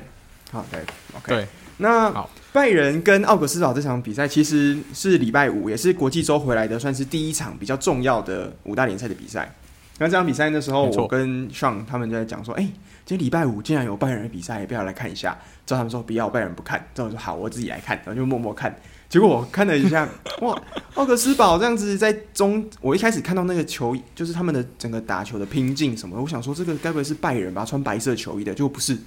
好，对，OK。对，那，拜仁跟奥格斯堡这场比赛其实是礼拜五，也是国际周回来的，算是第一场比较重要的五大联赛的比赛。那这场比赛那时候，我跟 Sean 他们就在讲说，哎、欸，今天礼拜五竟然有拜仁的比赛，要不要来看一下？之后他们说不要，拜仁不看。之后我说好，我自己来看，然后就默默看。结果我看了一下，哇，奥格斯堡这样子在中，我一开始看到那个球，就是他们的整个打球的拼劲什么，我想说这个该不会是拜仁吧？穿白色球衣的，就不是，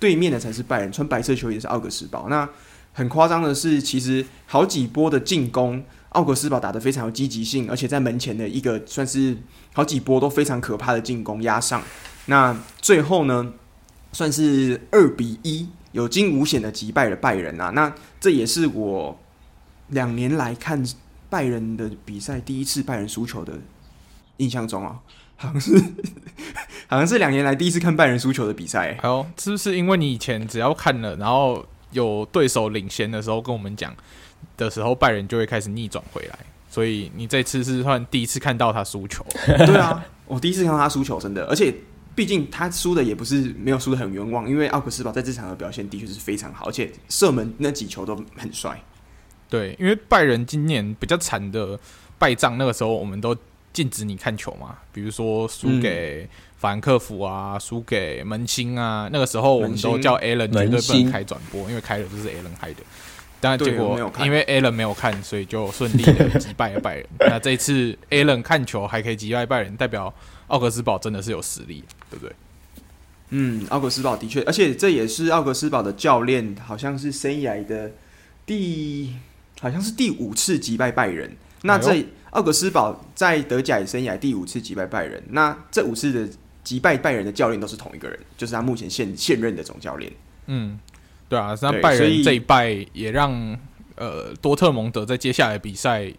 对面的才是拜仁，穿白色球衣的是奥格斯堡。那很夸张的是，其实好几波的进攻，奥格斯堡打得非常有积极性，而且在门前的一个算是好几波都非常可怕的进攻压上。那最后呢，算是二比一，有惊无险的击败了拜仁啊。那这也是我。两年来看拜仁的比赛，第一次拜仁输球的印象中啊，好像是 好像是两年来第一次看拜仁输球的比赛。还有，是不是因为你以前只要看了，然后有对手领先的时候跟我们讲的时候，拜仁就会开始逆转回来，所以你这次是算第一次看到他输球。对啊，我第一次看到他输球，真的，而且毕竟他输的也不是没有输的很冤枉，因为奥克斯堡在这场的表现的确是非常好，而且射门那几球都很帅。对，因为拜仁今年比较惨的败仗，那个时候我们都禁止你看球嘛，比如说输给法兰克福啊，输、嗯、给门兴啊，那个时候我们都叫 Allen 绝对不能开转播，因为开了就是 Allen 开的。但结果因为 Allen 没有看，所以就顺利的击败了拜仁。那这一次 Allen 看球还可以击败拜仁，代表奥格斯堡真的是有实力，对不对？嗯，奥格斯堡的确，而且这也是奥格斯堡的教练好像是生涯的第。好像是第五次击败拜仁。那这奥格斯堡在德甲生涯第五次击败拜仁。那这五次的击败拜仁的教练都是同一个人，就是他目前现现任的总教练。嗯，对啊，那拜仁这一败也让呃多特蒙德在接下来比赛，呃，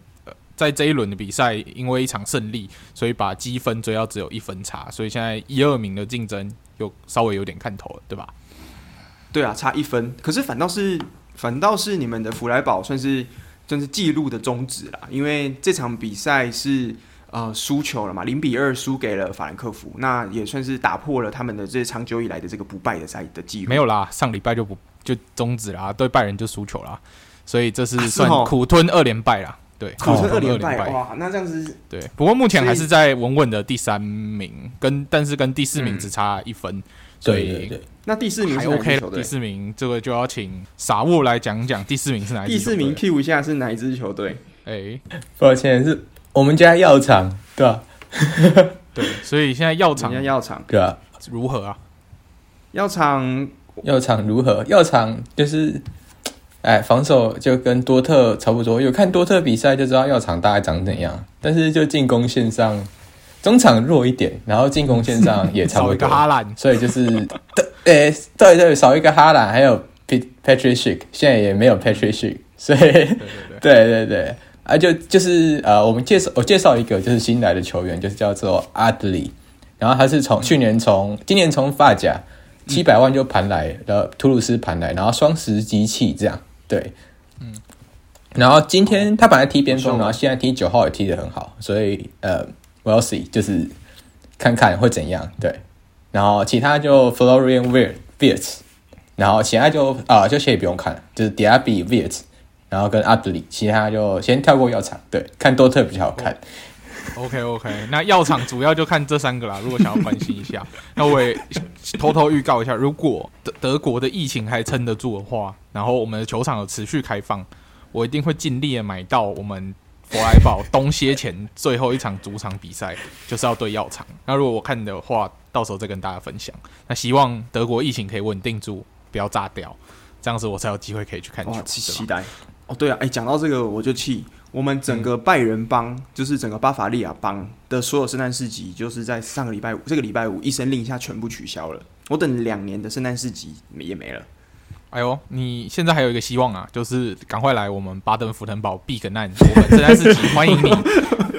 在这一轮的比赛，因为一场胜利，所以把积分追到只有一分差，所以现在一二名的竞争又稍微有点看头了，对吧？对啊，差一分。可是反倒是。反倒是你们的弗莱堡算是算是记录的终止啦，因为这场比赛是呃输球了嘛，零比二输给了法兰克福，那也算是打破了他们的这长久以来的这个不败的赛的记录。没有啦，上礼拜就不就终止啦，对拜仁就输球了，所以这是算苦吞二连败啦。对，苦吞二连败，哇，那这样子对。不过目前还是在稳稳的第三名，跟但是跟第四名只差一分。嗯对对对，那第四名还 OK，第四名这个就要请傻物来讲讲第四名是哪一支？第四名 Q 一下是哪一支球队？哎、欸，抱歉，是我们家药厂，对吧？对，所以现在药厂，药厂，对啊，如何啊？药厂，药厂如何？药厂就是，哎，防守就跟多特差不多，有看多特比赛就知道药厂大概长怎样，但是就进攻线上。中场弱一点，然后进攻线上也差不多，少一个哈兰，所以就是，呃，对对，少一个哈兰，还有 Patrick Schick，现在也没有 Patrick 所以对对对，对。对对，啊，就就是呃，我们介绍我介绍一个就是新来的球员，就是叫做阿德里然后他是从去年从今年从发甲七百万就盘来的图鲁斯盘来，然后双十机器这样，对，嗯，然后今天他本来踢边锋，然后现在踢九号也踢得很好，所以呃。We'll see，就是看看会怎样，对。然后其他就 Florian Weerts，然后其他就啊、呃，就先不用看，就是 Diaby Wirtz，然后跟 Adli，其他就先跳过药厂，对，看多特比较好看。OK OK，那药厂主要就看这三个啦。如果想要关心一下，那我也偷偷预告一下，如果德德国的疫情还撑得住的话，然后我们的球场有持续开放，我一定会尽力的买到我们。弗莱堡冬歇前最后一场主场比赛就是要对药厂。那如果我看的话，到时候再跟大家分享。那希望德国疫情可以稳定住，不要炸掉，这样子我才有机会可以去看球。期期待哦，对啊，哎，讲到这个我就气，我们整个拜仁帮，嗯、就是整个巴伐利亚帮的所有圣诞市集，就是在上个礼拜五，这个礼拜五一声令下全部取消了。我等两年的圣诞市集也没了。哎呦，你现在还有一个希望啊，就是赶快来我们巴登福腾堡避个难，我们圣诞市集欢迎你，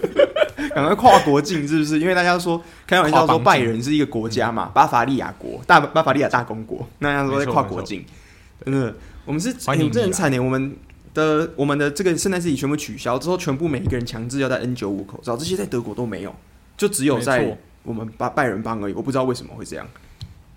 赶快跨国境是不是？因为大家说开玩笑说拜仁是一个国家嘛，巴伐利亚国大巴伐利亚大公国，那大家说在跨国境，真的，我们是欢迎这很惨的，我们的我们的这个圣诞市集全部取消之后，全部每一个人强制要戴 N 九五口罩，这些在德国都没有，就只有在我们巴拜仁帮而已，我不知道为什么会这样。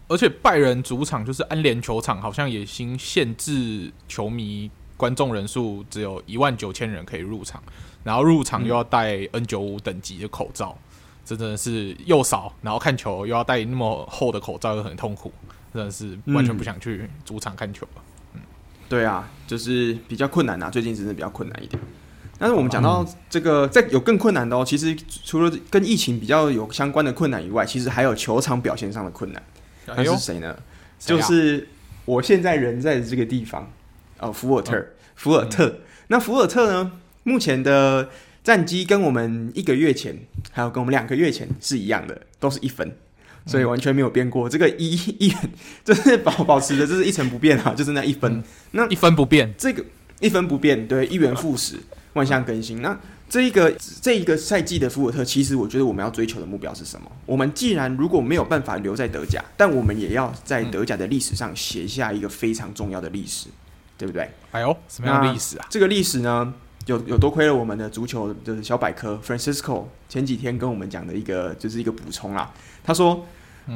而且拜仁主场就是安联球场，好像也新限制球迷观众人数只有一万九千人可以入场，然后入场又要戴 N 九五等级的口罩，真的是又少，然后看球又要戴那么厚的口罩，又很痛苦，真的是完全不想去主场看球了。嗯，对啊，就是比较困难啊，最近真的比较困难一点。但是我们讲到这个，在有更困难的哦，其实除了跟疫情比较有相关的困难以外，其实还有球场表现上的困难。那是谁呢？就是我现在人在的这个地方，呃，福尔特，福尔特。嗯、那福尔特呢？目前的战绩跟我们一个月前，还有跟我们两个月前是一样的，都是一分，所以完全没有变过。嗯、这个一一，就是保保持的，就是一成不变啊，就是那一分。嗯、那一分不变，这个一分不变，对，一元复始，万象更新。那这一个这一个赛季的福尔特，其实我觉得我们要追求的目标是什么？我们既然如果没有办法留在德甲，但我们也要在德甲的历史上写下一个非常重要的历史，对不对？哎呦，什么样的历史啊？这个历史呢，有有多亏了我们的足球的小百科 Francisco 前几天跟我们讲的一个就是一个补充啦。他说，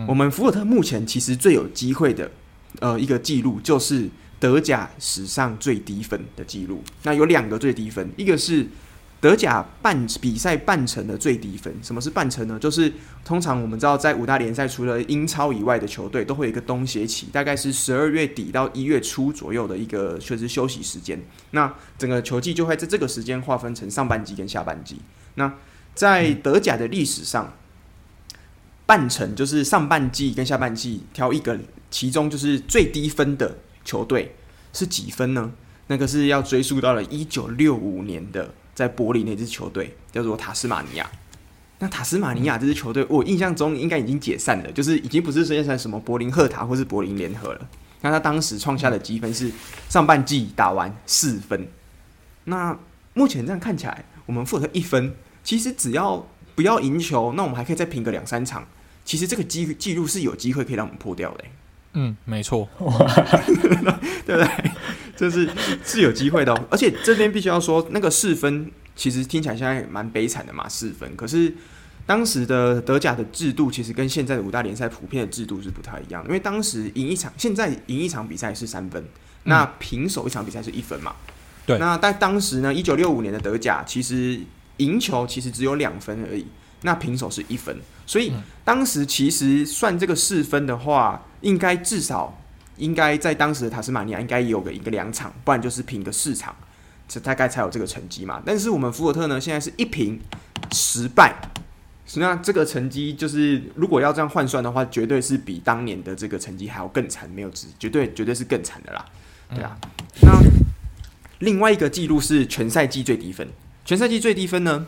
我们福尔特目前其实最有机会的呃一个记录，就是德甲史上最低分的记录。那有两个最低分，一个是。德甲半比赛半程的最低分，什么是半程呢？就是通常我们知道，在五大联赛除了英超以外的球队，都会有一个冬歇期，大概是十二月底到一月初左右的一个确实休息时间。那整个球季就会在这个时间划分成上半季跟下半季。那在德甲的历史上，半程就是上半季跟下半季挑一个，其中就是最低分的球队是几分呢？那个是要追溯到了一九六五年的。在柏林那支球队叫做塔斯马尼亚。那塔斯马尼亚这支球队，我印象中应该已经解散了，就是已经不是现在什么柏林赫塔或是柏林联合了。那他当时创下的积分是上半季打完四分。那目前这样看起来，我们福尔特一分，其实只要不要赢球，那我们还可以再拼个两三场。其实这个记记录是有机会可以让我们破掉的。嗯，没错，对不对？就是是有机会的，而且这边必须要说，那个四分其实听起来现在蛮悲惨的嘛，四分。可是当时的德甲的制度其实跟现在的五大联赛普遍的制度是不太一样，因为当时赢一场，现在赢一场比赛是三分，那平手一场比赛是一分嘛。对。那在当时呢，一九六五年的德甲其实赢球其实只有两分而已，那平手是一分，所以当时其实算这个四分的话。应该至少应该在当时的塔斯马尼亚应该有个一个两场，不然就是平个四场，这大概才有这个成绩嘛。但是我们福尔特呢，现在是一平十败，那这个成绩就是如果要这样换算的话，绝对是比当年的这个成绩还要更惨，没有之绝对绝对是更惨的啦。对啊，那另外一个记录是全赛季最低分，全赛季最低分呢？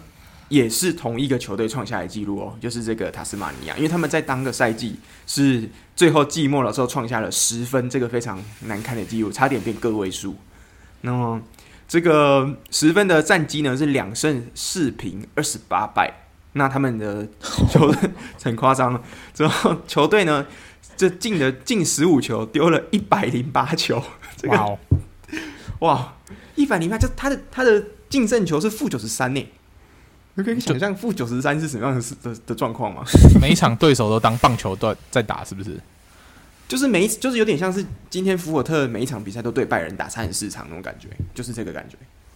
也是同一个球队创下的记录哦，就是这个塔斯马尼亚，因为他们在当个赛季是最后季末的时候创下了十分，这个非常难看的记录，差点变个位数。那么这个十分的战绩呢是两胜四平二十八败，那他们的球队很夸张，之后球队呢这进了进十五球，丢了一百零八球，这个哇，哇，一百零八，就他的他的净胜球是负九十三呢。你可以想象负九十三是什么样的的的状况吗？每一场对手都当棒球队在打，是不是？就是每一就是有点像是今天福尔特每一场比赛都对拜仁打三十四场那种感觉，就是这个感觉。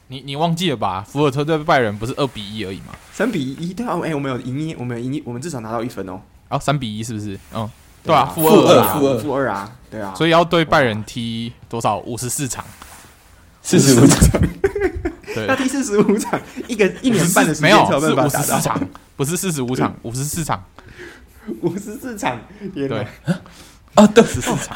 你你忘记了吧？福尔特对拜仁不是二比一而已吗？三比一对啊，哎、欸，我们有赢一，我们有赢一，我们至少拿到一分哦。哦，三比一是不是？嗯，对啊，负二负二负二啊，对啊。所以要对拜仁踢多少？五十四场，四十五场。那第四十五场，一个一年半的时间才有办法打到，不是四十五场，五十四场。五十四场，对，啊，对，十四场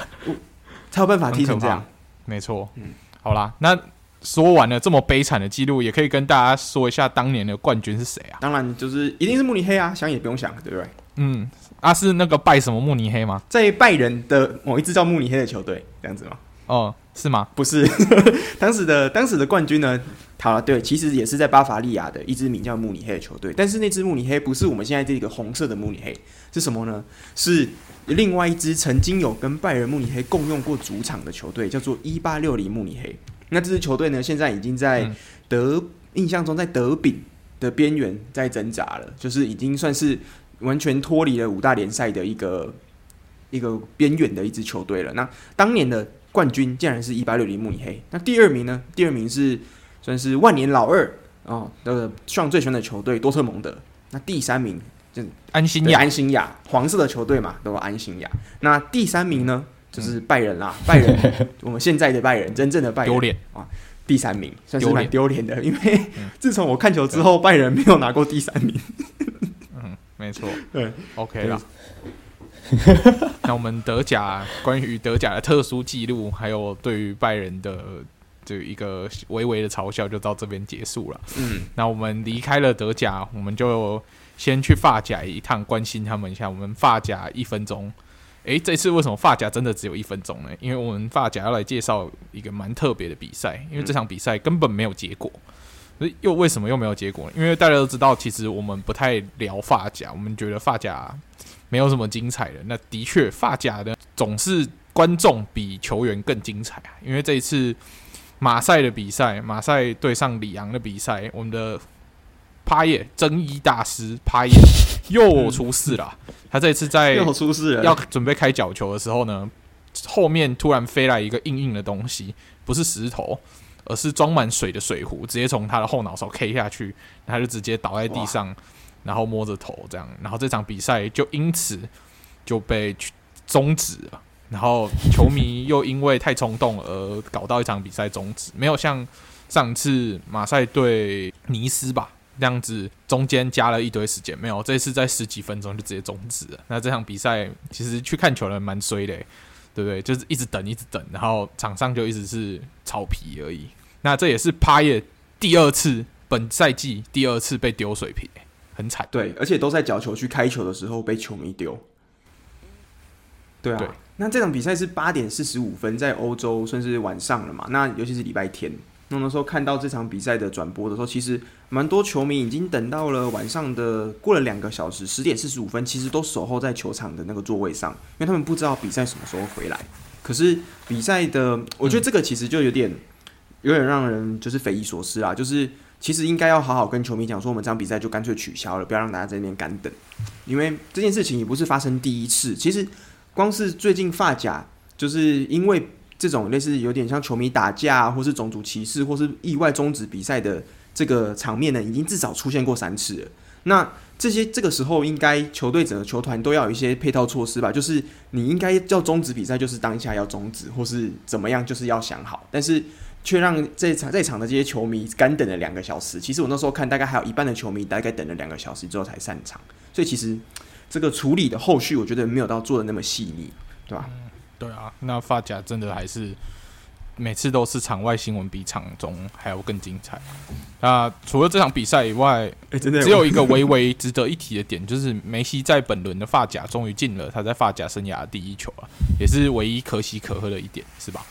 才有办法踢成这样。没错，嗯，好啦，那说完了这么悲惨的记录，也可以跟大家说一下当年的冠军是谁啊？当然就是一定是慕尼黑啊，想也不用想，对不对？嗯，啊是那个拜什么慕尼黑吗？在拜仁的某一支叫慕尼黑的球队，这样子吗？哦，是吗？不是，当时的当时的冠军呢？好了，对，其实也是在巴伐利亚的一支名叫慕尼黑的球队，但是那支慕尼黑不是我们现在这个红色的慕尼黑，是什么呢？是另外一支曾经有跟拜仁慕尼黑共用过主场的球队，叫做一八六零慕尼黑。那这支球队呢，现在已经在德、嗯、印象中在德丙的边缘在挣扎了，就是已经算是完全脱离了五大联赛的一个一个边缘的一支球队了。那当年的。冠军竟然是一八六零慕尼黑，那第二名呢？第二名是算是万年老二哦，那个上最喜欢的球队多特蒙德。那第三名就安心亚，安心亚黄色的球队嘛，都安心亚。那第三名呢，就是拜仁啦，嗯、拜仁，我们现在的拜仁，真正的拜仁，丢脸啊！第三名算是蛮丢脸的，因为 自从我看球之后，拜仁没有拿过第三名。嗯，没错，对，OK 了。那我们德甲关于德甲的特殊记录，还有对于拜仁的这一个微微的嘲笑，就到这边结束了。嗯，那我们离开了德甲，我们就先去发甲一趟，关心他们一下。我们发甲一分钟，诶，这次为什么发甲真的只有一分钟呢？因为我们发甲要来介绍一个蛮特别的比赛，因为这场比赛根本没有结果。又为什么又没有结果呢？因为大家都知道，其实我们不太聊发甲，我们觉得发甲。没有什么精彩的，那的确，发甲的总是观众比球员更精彩啊！因为这一次马赛的比赛，马赛对上里昂的比赛，我们的帕耶争一大师帕耶 又出事了。他这一次在又出事要准备开角球的时候呢，后面突然飞来一个硬硬的东西，不是石头，而是装满水的水壶，直接从他的后脑勺 K 下去，他就直接倒在地上。然后摸着头这样，然后这场比赛就因此就被终止了。然后球迷又因为太冲动而搞到一场比赛终止，没有像上次马赛对尼斯吧那样子中间加了一堆时间，没有，这次在十几分钟就直接终止了。那这场比赛其实去看球的人蛮衰的，对不对？就是一直等，一直等，然后场上就一直是草皮而已。那这也是帕耶第二次本赛季第二次被丢水瓶。很惨，对，而且都在角球去开球的时候被球迷丢。对啊，对，那这场比赛是八点四十五分，在欧洲算是晚上了嘛？那尤其是礼拜天，那那时候看到这场比赛的转播的时候，其实蛮多球迷已经等到了晚上的过了两个小时，十点四十五分，其实都守候在球场的那个座位上，因为他们不知道比赛什么时候回来。可是比赛的，我觉得这个其实就有点，嗯、有点让人就是匪夷所思啊，就是。其实应该要好好跟球迷讲说，我们这场比赛就干脆取消了，不要让大家在那边干等。因为这件事情也不是发生第一次。其实光是最近发甲，就是因为这种类似有点像球迷打架，或是种族歧视，或是意外终止比赛的这个场面呢，已经至少出现过三次了。那这些这个时候，应该球队整个球团都要有一些配套措施吧？就是你应该要终止比赛，就是当下要终止，或是怎么样，就是要想好。但是。却让这场在场的这些球迷干等了两个小时。其实我那时候看，大概还有一半的球迷大概等了两个小时之后才散场。所以其实这个处理的后续，我觉得没有到做的那么细腻，对吧？对啊，那发夹真的还是每次都是场外新闻比场中还要更精彩。那除了这场比赛以外，欸，真的只有一个微微值得一提的点，就是梅西在本轮的发甲终于进了他在发甲生涯的第一球了，也是唯一可喜可贺的一点，是吧？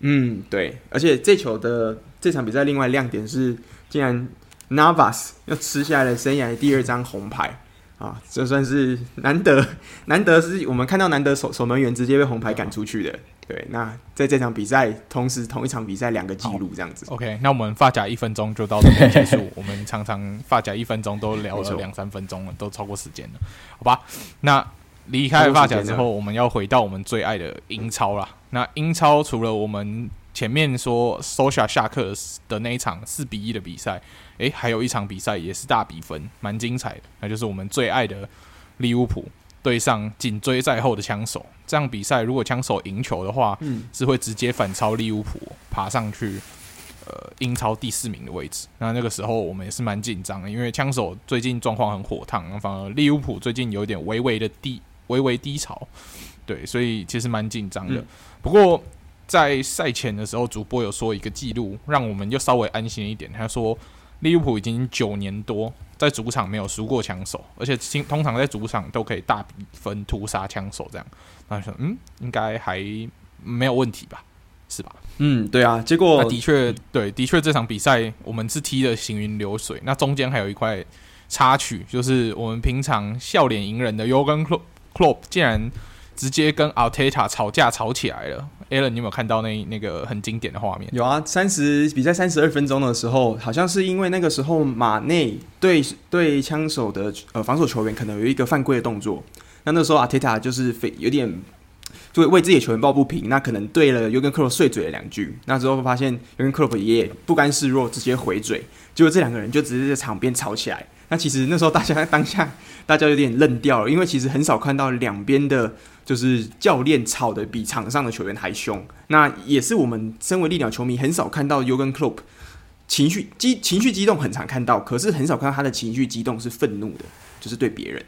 嗯，对，而且这球的这场比赛另外亮点是，竟然 Navas 又吃下了生涯第二张红牌啊，这算是难得，难得是我们看到难得守守门员直接被红牌赶出去的。对，那在这场比赛同时同一场比赛两个记录这样子。OK，那我们发夹一分钟就到这边结束。我们常常发夹一分钟都聊了两三分钟了，都超过时间了，好吧？那。离开了法甲之后，我们要回到我们最爱的英超啦。那英超除了我们前面说 Sosa 下课的那一场四比一的比赛，诶，还有一场比赛也是大比分，蛮精彩的。那就是我们最爱的利物浦对上紧追在后的枪手。这样比赛如果枪手赢球的话，嗯，是会直接反超利物浦爬上去呃英超第四名的位置。那那个时候我们也是蛮紧张的，因为枪手最近状况很火烫，反而利物浦最近有点微微的低微微低潮，对，所以其实蛮紧张的。嗯、不过在赛前的时候，主播有说一个记录，让我们就稍微安心一点。他说利物浦已经九年多在主场没有输过枪手，而且通常在主场都可以大比分屠杀枪手这样。那说嗯，应该还没有问题吧？是吧？嗯，对啊。结果的确，对，的确这场比赛我们是踢的行云流水。那中间还有一块插曲，就是我们平常笑脸迎人的 Yogan Klopp 竟然直接跟 Arteta 吵架吵起来了。Alan，你有没有看到那那个很经典的画面？有啊，三十比赛三十二分钟的时候，好像是因为那个时候马内对对枪手的呃防守球员可能有一个犯规的动作。那那时候阿特塔就是非有点，就为自己的球员抱不平，那可能对了尤根克洛碎嘴了两句。那之后发现尤根克洛也不甘示弱，直接回嘴。结果这两个人就直接在场边吵起来。那其实那时候大家当下大家有点愣掉了，因为其实很少看到两边的，就是教练吵得比场上的球员还凶。那也是我们身为利鸟球迷很少看到尤根克洛情绪激情绪激动，很常看到，可是很少看到他的情绪激动是愤怒的，就是对别人。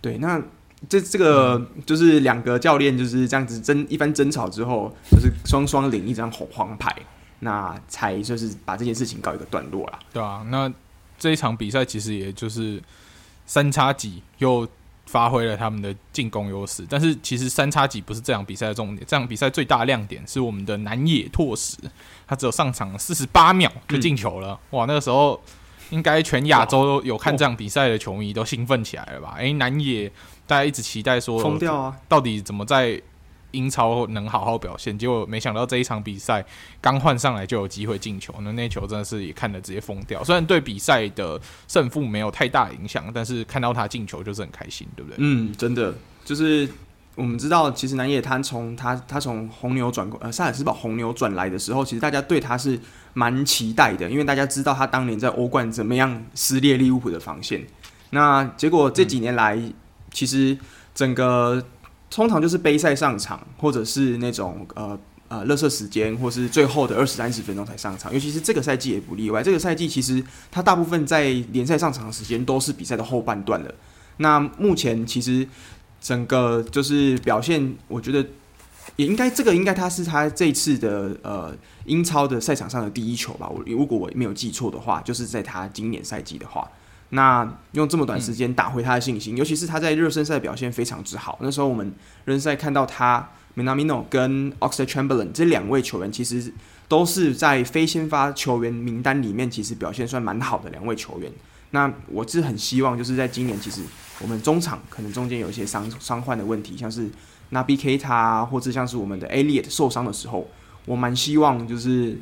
对，那。这这个就是两个教练就是这样子争一番争吵之后，就是双双领一张红黄牌，那才就是把这件事情告一个段落了。对啊，那这一场比赛其实也就是三叉戟又发挥了他们的进攻优势，但是其实三叉戟不是这场比赛的重点，这场比赛最大亮点是我们的南野拓实，他只有上场四十八秒就进球了，嗯、哇，那个时候应该全亚洲有看这场比赛的球迷都兴奋起来了吧？诶，南野。大家一直期待说，疯掉啊！到底怎么在英超能好好表现？结果没想到这一场比赛刚换上来就有机会进球，那那球真的是也看得直接疯掉。虽然对比赛的胜负没有太大影响，但是看到他进球就是很开心，对不对？嗯，真的就是我们知道，其实南野他从他他从红牛转过呃萨尔斯堡红牛转来的时候，其实大家对他是蛮期待的，因为大家知道他当年在欧冠怎么样撕裂利物浦的防线。那结果这几年来，其实整个通常就是杯赛上场，或者是那种呃呃，垃圾时间，或是最后的二十三十分钟才上场。尤其是这个赛季也不例外。这个赛季其实他大部分在联赛上场的时间都是比赛的后半段了。那目前其实整个就是表现，我觉得也应该这个应该他是他这次的呃英超的赛场上的第一球吧。我如果我没有记错的话，就是在他今年赛季的话。那用这么短时间打回他的信心，嗯、尤其是他在热身赛表现非常之好。那时候我们热身赛看到他，Minamino 跟 Oxlade-Chamberlain 这两位球员，其实都是在非先发球员名单里面，其实表现算蛮好的两位球员。那我是很希望，就是在今年，其实我们中场可能中间有一些伤伤患的问题，像是 Naby Keita 或者像是我们的 Elliott 受伤的时候，我蛮希望就是。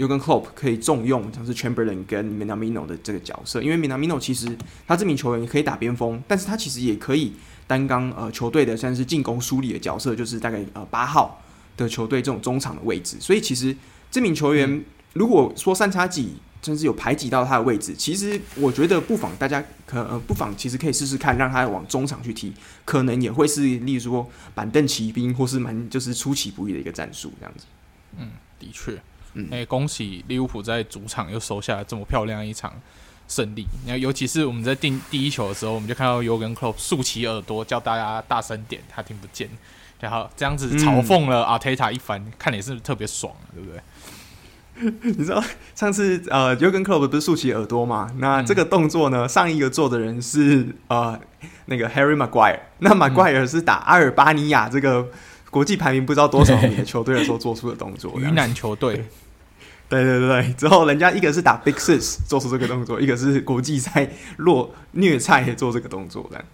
又跟 Klopp 可以重用，像是 Chamberlain 跟 Minamino 的这个角色，因为 Minamino 其实他这名球员可以打边锋，但是他其实也可以担纲呃球队的算是进攻梳理的角色，就是大概呃八号的球队这种中场的位置。所以其实这名球员如果说三叉戟甚至有排挤到他的位置，其实我觉得不妨大家可呃不妨其实可以试试看，让他往中场去踢，可能也会是例如说板凳骑兵或是蛮就是出其不意的一个战术这样子。嗯，的确。哎、欸，恭喜利物浦在主场又收下了这么漂亮一场胜利。你看，尤其是我们在定第一球的时候，我们就看到尤根克洛竖起耳朵叫大家大声点，他听不见，然后这样子嘲讽了阿泰塔一番，嗯、看你是不是特别爽，对不对？你知道上次呃尤根克洛不是竖起耳朵嘛？那这个动作呢，上一个做的人是呃那个 Harry Maguire，那 Maguire 是打阿尔巴尼亚这个。国际排名不知道多少名的球队的时候做出的动作，云南球队，对对对对，之后人家一个是打 Big Six 做出这个动作，一个是国际赛弱虐菜做这个动作的，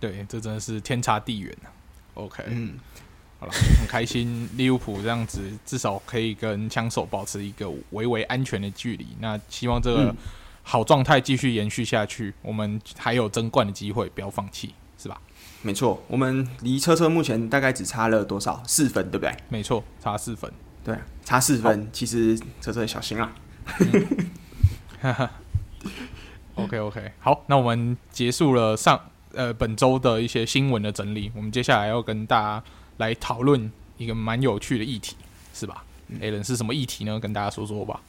对，这真的是天差地远 OK，嗯，好了，很开心利物浦这样子至少可以跟枪手保持一个微微安全的距离。那希望这个好状态继续延续下去，我们还有争冠的机会，不要放弃？没错，我们离车车目前大概只差了多少？四分，对不对？没错，差四分。对，差四分。其实车车小心啊。嗯、OK OK，好，那我们结束了上呃本周的一些新闻的整理，我们接下来要跟大家来讨论一个蛮有趣的议题，是吧？Alan、嗯、是什么议题呢？跟大家说说吧。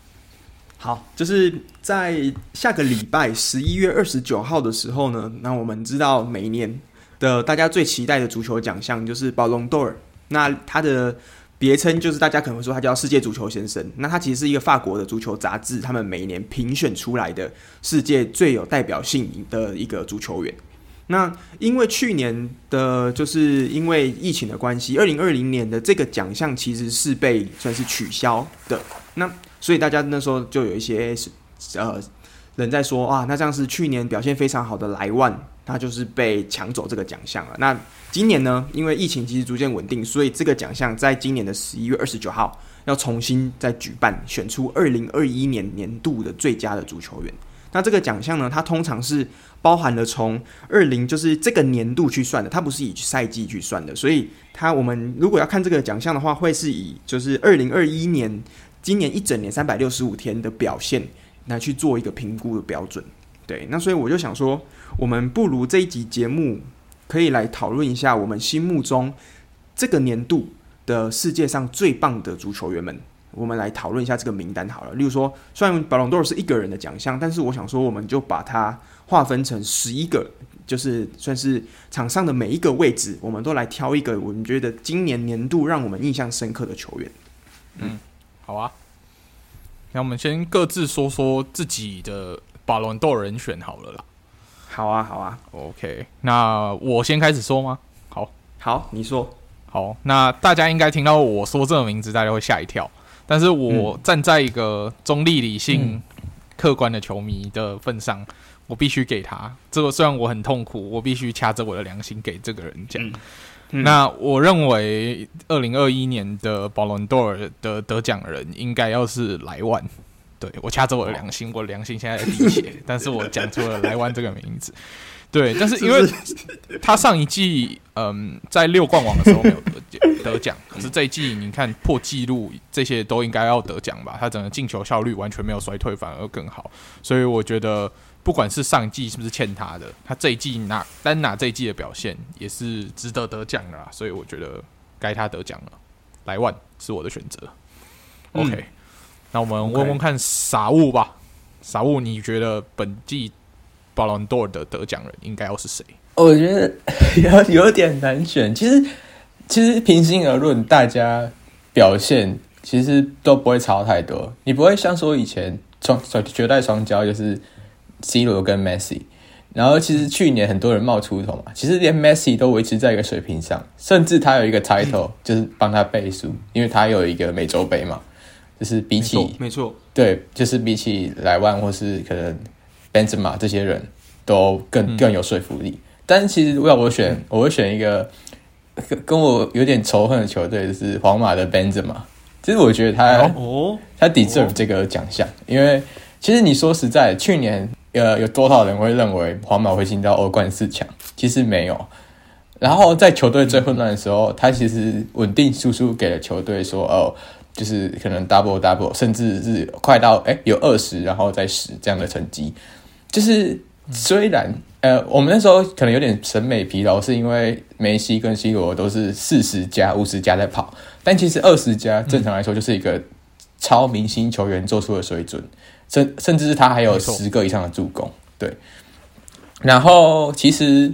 好，就是在下个礼拜十一月二十九号的时候呢，那我们知道每一年的大家最期待的足球奖项就是宝龙多尔，那它的别称就是大家可能会说它叫世界足球先生，那它其实是一个法国的足球杂志，他们每年评选出来的世界最有代表性的一个足球员。那因为去年的，就是因为疫情的关系，二零二零年的这个奖项其实是被算是取消的。那所以大家那时候就有一些呃人在说啊，那这样是去年表现非常好的莱万，他就是被抢走这个奖项了。那今年呢，因为疫情其实逐渐稳定，所以这个奖项在今年的十一月二十九号要重新再举办，选出二零二一年年度的最佳的足球员。那这个奖项呢，它通常是包含了从二零就是这个年度去算的，它不是以赛季去算的，所以它我们如果要看这个奖项的话，会是以就是二零二一年今年一整年三百六十五天的表现来去做一个评估的标准。对，那所以我就想说，我们不如这一集节目可以来讨论一下我们心目中这个年度的世界上最棒的足球员们。我们来讨论一下这个名单好了。例如说，虽然宝龙多尔是一个人的奖项，但是我想说，我们就把它划分成十一个，就是算是场上的每一个位置，我们都来挑一个我们觉得今年年度让我们印象深刻的球员。嗯，好啊。那我们先各自说说自己的宝龙多人选好了啦。好啊，好啊。OK，那我先开始说吗？好，好，你说。好，那大家应该听到我说这个名字，大家会吓一跳。但是我站在一个中立、理性、客观的球迷的份上，嗯、我必须给他这个。虽然我很痛苦，我必须掐着我的良心给这个人讲。嗯嗯、那我认为，二零二一年的保龙多尔的得奖人应该要是莱万。对，我掐着我的良心，我的良心现在在滴血，但是我讲出了莱万这个名字。对，但是因为他上一季，嗯，在六冠王的时候没有得奖，得奖。可是这一季，你看破纪录，这些都应该要得奖吧？他整个进球效率完全没有衰退，反而更好。所以我觉得，不管是上季是不是欠他的，他这一季拿单拿这一季的表现也是值得得奖的啦。所以我觉得该他得奖了。莱万是我的选择。嗯、OK，那我们问问看傻物吧。傻物，你觉得本季？宝龙多尔的得奖人应该要是谁？我觉得有 有点难选。其实，其实平心而论，大家表现其实都不会差太多。你不会像说以前双绝代双骄就是 C 罗跟 Messi，然后其实去年很多人冒出头嘛，其实连 Messi 都维持在一个水平上，甚至他有一个 title 就是帮他背书，因为他有一个美洲杯嘛，就是比起没错，对，就是比起莱万或是可能。Benzema 这些人都更更有说服力，嗯、但是其实要我选，我会选一个跟我有点仇恨的球队，就是皇马的 Benzema。其实我觉得他哦，他 deserve 这个奖项，因为其实你说实在，去年呃有多少人会认为皇马会进到欧冠四强？其实没有。然后在球队最混乱的时候，他其实稳定输出给了球队，说哦。就是可能 double double，甚至是快到哎、有二十，然后再十这样的成绩。就是虽然呃，我们那时候可能有点审美疲劳，是因为梅西跟 C 罗都是四十加、五十加在跑，但其实二十加正常来说就是一个超明星球员做出的水准，甚甚至是他还有十个以上的助攻。对，然后其实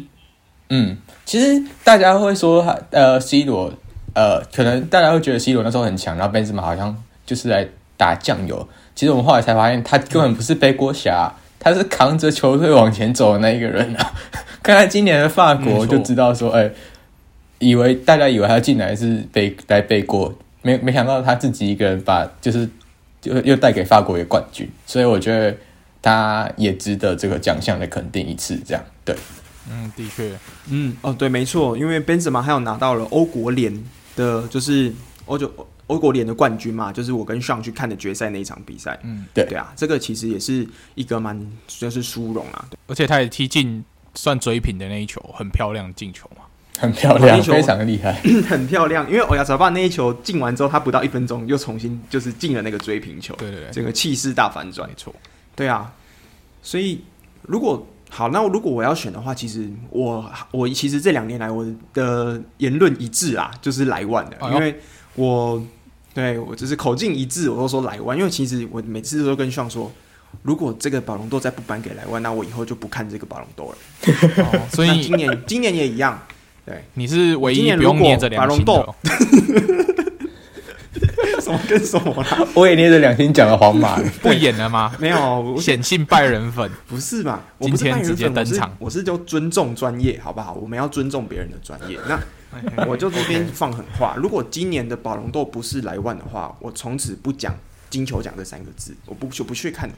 嗯，其实大家会说呃 C 罗。呃，可能大家会觉得 C 罗那时候很强，然后 Benzema 好像就是来打酱油。其实我们后来才发现，他根本不是背锅侠，他是扛着球队往前走的那一个人啊。看看今年的法国就知道说，哎、欸，以为大家以为他进来是背来背锅，没没想到他自己一个人把就是就又带给法国一个冠军。所以我觉得他也值得这个奖项的肯定一次，这样对。嗯，的确，嗯，哦，对，没错，因为 Benzema 还有拿到了欧国联。的就是欧洲欧国联的冠军嘛，就是我跟 Sean 去看的决赛那一场比赛。嗯，对对啊，这个其实也是一个蛮就是殊荣啊。而且他也踢进算追平的那一球，很漂亮进球嘛，很漂亮，非常厉害，很漂亮。因为欧亚泽巴那一球进完之后，他不到一分钟又重新就是进了那个追平球。对对对，整个气势大反转。没错，对啊。所以如果好，那如果我要选的话，其实我我其实这两年来我的言论一致啊，就是莱万的，因为我对我只是口径一致，我都说莱万，因为其实我每次都跟上说，如果这个宝龙豆再不颁给莱万，那我以后就不看这个宝龙豆了。哦、所以今年今年也一样，对，你是唯一不用捏着良心的、哦。什么跟什么啦？我也捏着良心讲了皇马，不演了吗？没有，显性拜仁粉，不是吧？今天直接登场，我是就尊重专业，好不好？我们要尊重别人的专业。那 我就这边放狠话，如果今年的宝龙豆不是莱万的话，我从此不讲金球奖这三个字，我不就不去看，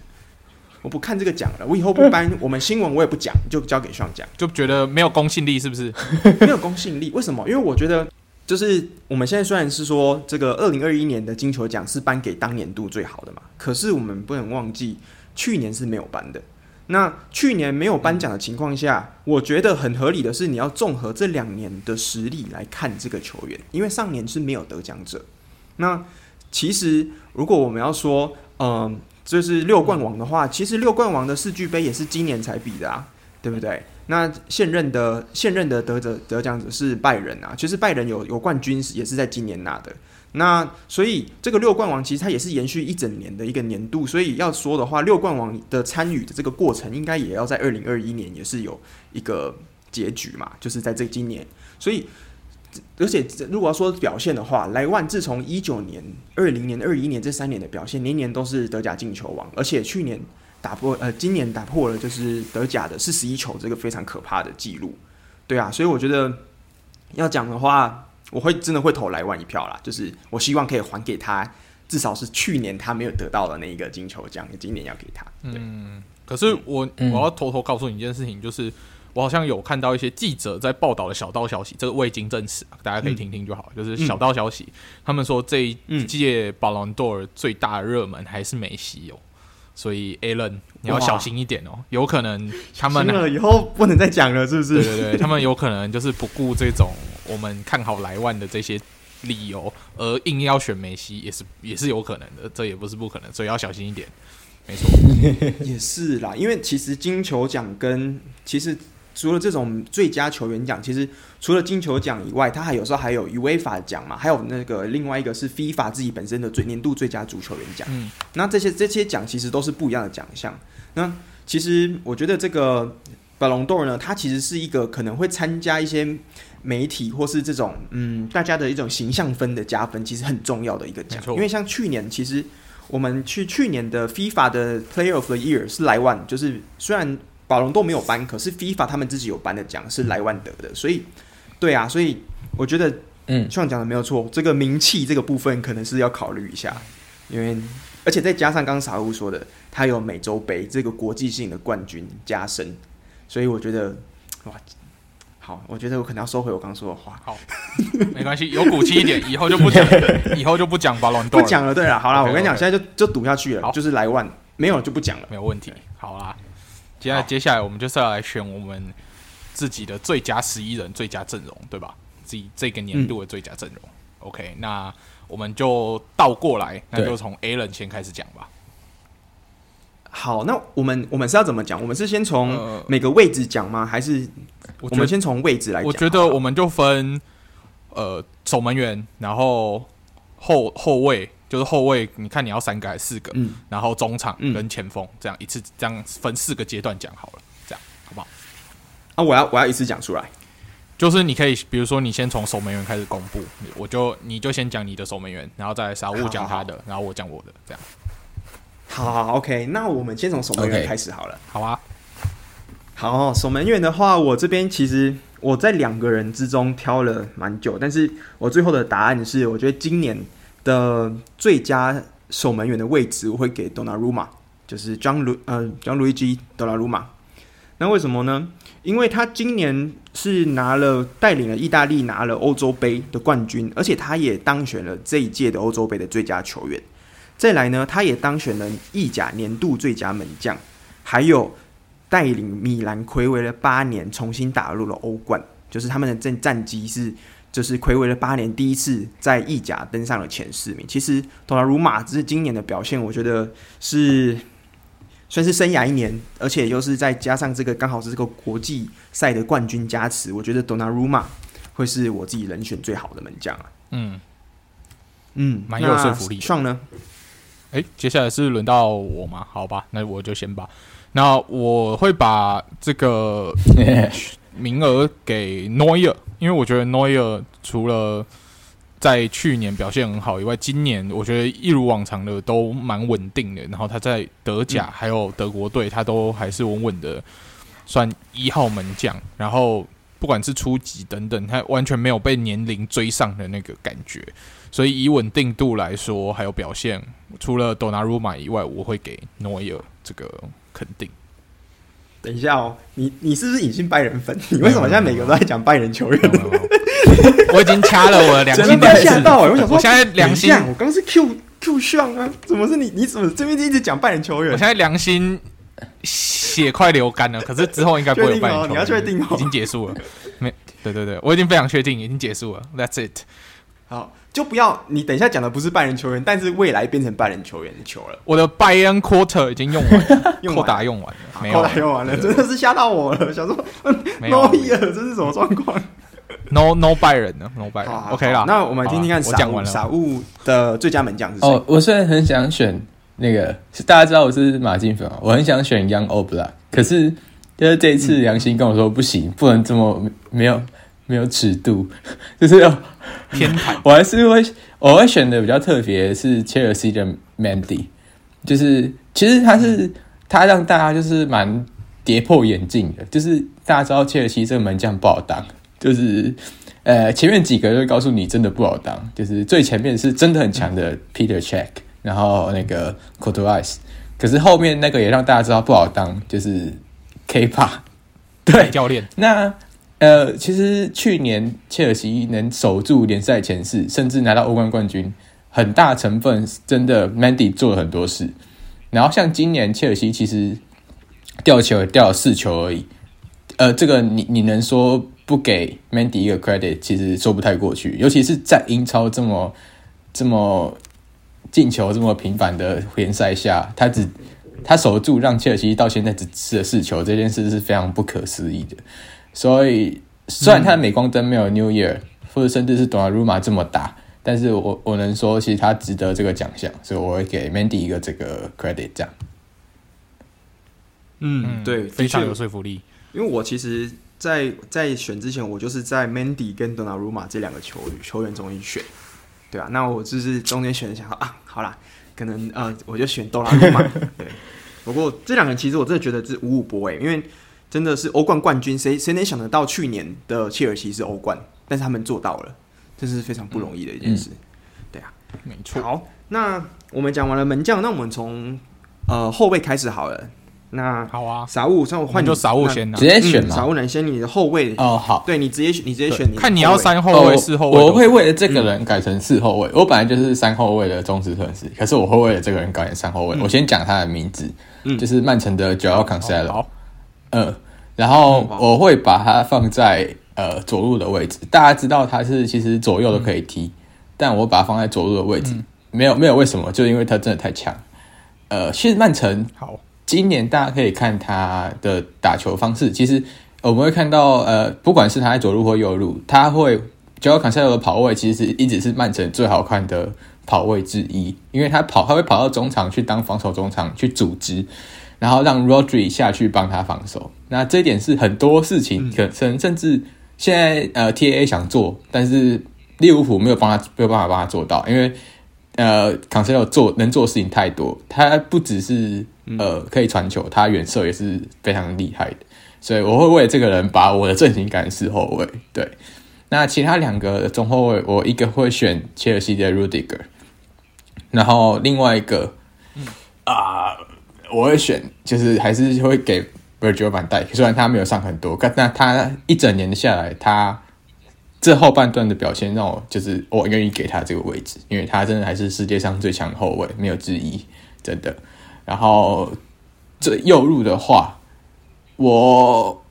我不看这个奖了。我以后不 颁，我们新闻我也不讲，就交给上讲，就觉得没有公信力，是不是？没有公信力？为什么？因为我觉得。就是我们现在虽然是说这个二零二一年的金球奖是颁给当年度最好的嘛，可是我们不能忘记去年是没有颁的。那去年没有颁奖的情况下，我觉得很合理的是你要综合这两年的实力来看这个球员，因为上年是没有得奖者。那其实如果我们要说，嗯，就是六冠王的话，其实六冠王的世俱杯也是今年才比的啊，对不对？那现任的现任的得者得奖者是拜仁啊，其实拜仁有有冠军也是在今年拿的。那所以这个六冠王其实它也是延续一整年的一个年度，所以要说的话，六冠王的参与的这个过程应该也要在二零二一年也是有一个结局嘛，就是在这今年。所以而且如果要说表现的话，莱万自从一九年、二零年、二一年这三年的表现，年年都是德甲进球王，而且去年。打破呃，今年打破了就是德甲的四十一球这个非常可怕的记录，对啊，所以我觉得要讲的话，我会真的会投莱万一票啦，就是我希望可以还给他，至少是去年他没有得到的那一个金球奖，今年要给他。嗯，可是我我要偷偷告诉你一件事情，就是我好像有看到一些记者在报道的小道消息，这个未经证实，大家可以听听就好。就是小道消息，他们说这一届宝龙多尔最大的热门还是梅西哦。所以，Alan，你要小心一点哦，有可能他们以后不能再讲了，是不是？对对对，他们有可能就是不顾这种我们看好莱万的这些理由，而硬要选梅西，也是也是有可能的，这也不是不可能，所以要小心一点。没错，也是啦，因为其实金球奖跟其实。除了这种最佳球员奖，其实除了金球奖以外，他还有时候还有 UEFA 奖嘛，还有那个另外一个是 FIFA 自己本身的最年度最佳足球员奖。嗯，那这些这些奖其实都是不一样的奖项。那其实我觉得这个 Ballon d'Or 呢，它其实是一个可能会参加一些媒体或是这种嗯大家的一种形象分的加分，其实很重要的一个奖。因为像去年，其实我们去去年的 FIFA 的 Player of the Year 是莱万，就是虽然。宝龙都没有颁，可是 FIFA 他们自己有颁的奖是莱万得的，所以，对啊，所以我觉得，嗯，像讲的没有错，这个名气这个部分可能是要考虑一下，因为而且再加上刚刚傻乌说的，他有美洲杯这个国际性的冠军加身，所以我觉得，哇，好，我觉得我可能要收回我刚刚说的话，好，没关系，有骨气一点，以后就不讲，以后就不讲宝龙，不讲了，对了，好了，我跟你讲，现在就就赌下去了，就是莱万，没有就不讲了，没有问题，好啦。接下来，接下来我们就是要来选我们自己的最佳十一人、最佳阵容，对吧？自己这个年度的最佳阵容。嗯、OK，那我们就倒过来，那就从 Alan 先开始讲吧。好，那我们我们是要怎么讲？我们是先从每个位置讲吗？还是我们先从位置来讲？我觉得我们就分呃守门员，然后后后卫。就是后卫，你看你要三个还是四个？嗯，然后中场跟前锋这样一次这样分四个阶段讲好了，这样好不好？啊，我要我要一次讲出来，就是你可以，比如说你先从守门员开始公布，我就你就先讲你的守门员，然后再来沙乌讲他的，好好好然后我讲我的，这样。好，好，OK，那我们先从守门员开始好了，好啊。好，守门员的话，我这边其实我在两个人之中挑了蛮久，但是我最后的答案是，我觉得今年。的最佳守门员的位置，我会给多纳鲁马，就是张鲁呃张鲁伊基多纳鲁马。那为什么呢？因为他今年是拿了带领了意大利拿了欧洲杯的冠军，而且他也当选了这一届的欧洲杯的最佳球员。再来呢，他也当选了意甲年度最佳门将，还有带领米兰睽违了八年重新打入了欧冠，就是他们的战战绩是。就是睽违了八年，第一次在意甲登上了前四名。其实，多纳鲁马只是今年的表现，我觉得是算是生涯一年，而且又是再加上这个刚好是这个国际赛的冠军加持，我觉得多纳鲁马会是我自己人选最好的门将啊。嗯，嗯，蛮有说服力。上呢？哎，接下来是轮到我吗？好吧，那我就先吧。那我会把这个名额给 Neuer，因为我觉得 Neuer 除了在去年表现很好以外，今年我觉得一如往常的都蛮稳定的。然后他在德甲、嗯、还有德国队，他都还是稳稳的，算一号门将。然后不管是初级等等，他完全没有被年龄追上的那个感觉。所以以稳定度来说，还有表现，除了多纳鲁马以外，我会给诺伊尔这个肯定。等一下哦，你你是不是隐性拜仁粉？你为什么现在每个都在讲拜仁球员？我已经掐了我的良心，吓到我想说，我现在良心，我刚是 Q Q 上啊，怎么是你？你怎么这边一直讲拜仁球员？我现在良心血快流干了，可是之后应该不会有拜仁球员，你要确定哦，已经结束了。没，对对对，我已经非常确定，已经结束了。That's it。好，就不要你等一下讲的不是拜仁球员，但是未来变成拜仁球员的球了。我的拜仁 quarter 已经用完，用打用完了，没有打用完了，真的是吓到我了。想说 no ear，这是什么状况？No No 拜仁呢？No 拜仁，OK 啦。那我们听听看，我讲完了。傻物的最佳门将是谁？哦，我虽然很想选那个，大家知道我是马竞粉啊，我很想选 Young Oblak，可是就是这一次良心跟我说不行，不能这么没有。没有尺度，就是要偏袒。我还是会，我会选的比较特别是切尔西的 Mandy，就是其实他是他让大家就是蛮跌破眼镜的，就是大家知道切尔西这个门将不好当，就是呃前面几个就告诉你真的不好当，就是最前面是真的很强的 Peter Check，然后那个 Courtois，可是后面那个也让大家知道不好当，就是 Kepa，对。教练。那。呃，其实去年切尔西能守住联赛前四，甚至拿到欧冠冠军，很大成分真的 Mandy 做了很多事。然后像今年切尔西其实掉球掉四球而已，呃，这个你你能说不给 Mandy 一个 credit，其实说不太过去。尤其是在英超这么这么进球这么频繁的联赛下，他只他守住让切尔西到现在只吃了四球，这件事是非常不可思议的。所以，虽然他的镁光灯没有 New Year、嗯、或者甚至是 Donnarumma 这么大，但是我我能说，其实他值得这个奖项，所以我会给 Mandy 一个这个 credit。这样，嗯，对，非常有说服力。因为我其实在，在在选之前，我就是在 Mandy 跟 Donnarumma 这两个球球员中间选，对啊，那我就是中间选一下啊，好啦，可能呃，我就选 Donnarumma。对，不过这两个人其实我真的觉得是五五波诶，因为。真的是欧冠冠军，谁谁能想得到去年的切尔西是欧冠？但是他们做到了，这是非常不容易的一件事。嗯嗯、对啊，没错。好，那我们讲完了门将，那我们从呃后卫开始好了。那好啊，傻物，那我换你就傻物先，直接选傻物男先，你的后卫哦好，对你直接选，你直接选你，看你要三后卫、四后卫，我会为了这个人改成四后卫。我本来就是三后卫的忠实粉丝，可是我会为了这个人改成三后卫。我先讲他的名字，就是曼城的 Joao Cancelo。嗯。然后我会把它放在呃左路的位置，大家知道他是其实左右都可以踢，嗯、但我把它放在左路的位置，嗯、没有没有为什么，就因为他真的太强。呃，其实曼城好，今年大家可以看他的打球方式，其实我们会看到呃，不管是他在左路或右路，他会 Joao Cancelo 的跑位其实一直是曼城最好看的跑位之一，因为他跑他会跑到中场去当防守中场去组织。然后让 Rodri 下去帮他防守，那这一点是很多事情可能甚至现在呃 TAA 想做，但是利物浦没有帮他没有办法帮他做到，因为呃 Cancelo 做能做的事情太多，他不只是呃可以传球，他远射也是非常厉害的，所以我会为这个人把我的阵型改成四后卫。对，那其他两个中后卫，我一个会选切尔西的 Rudiger，然后另外一个啊。我会选，就是还是会给 Virgil van 代虽然他没有上很多，但他一整年下来，他这后半段的表现让我就是我愿意给他这个位置，因为他真的还是世界上最强后卫，没有之一，真的。然后这右路的话，我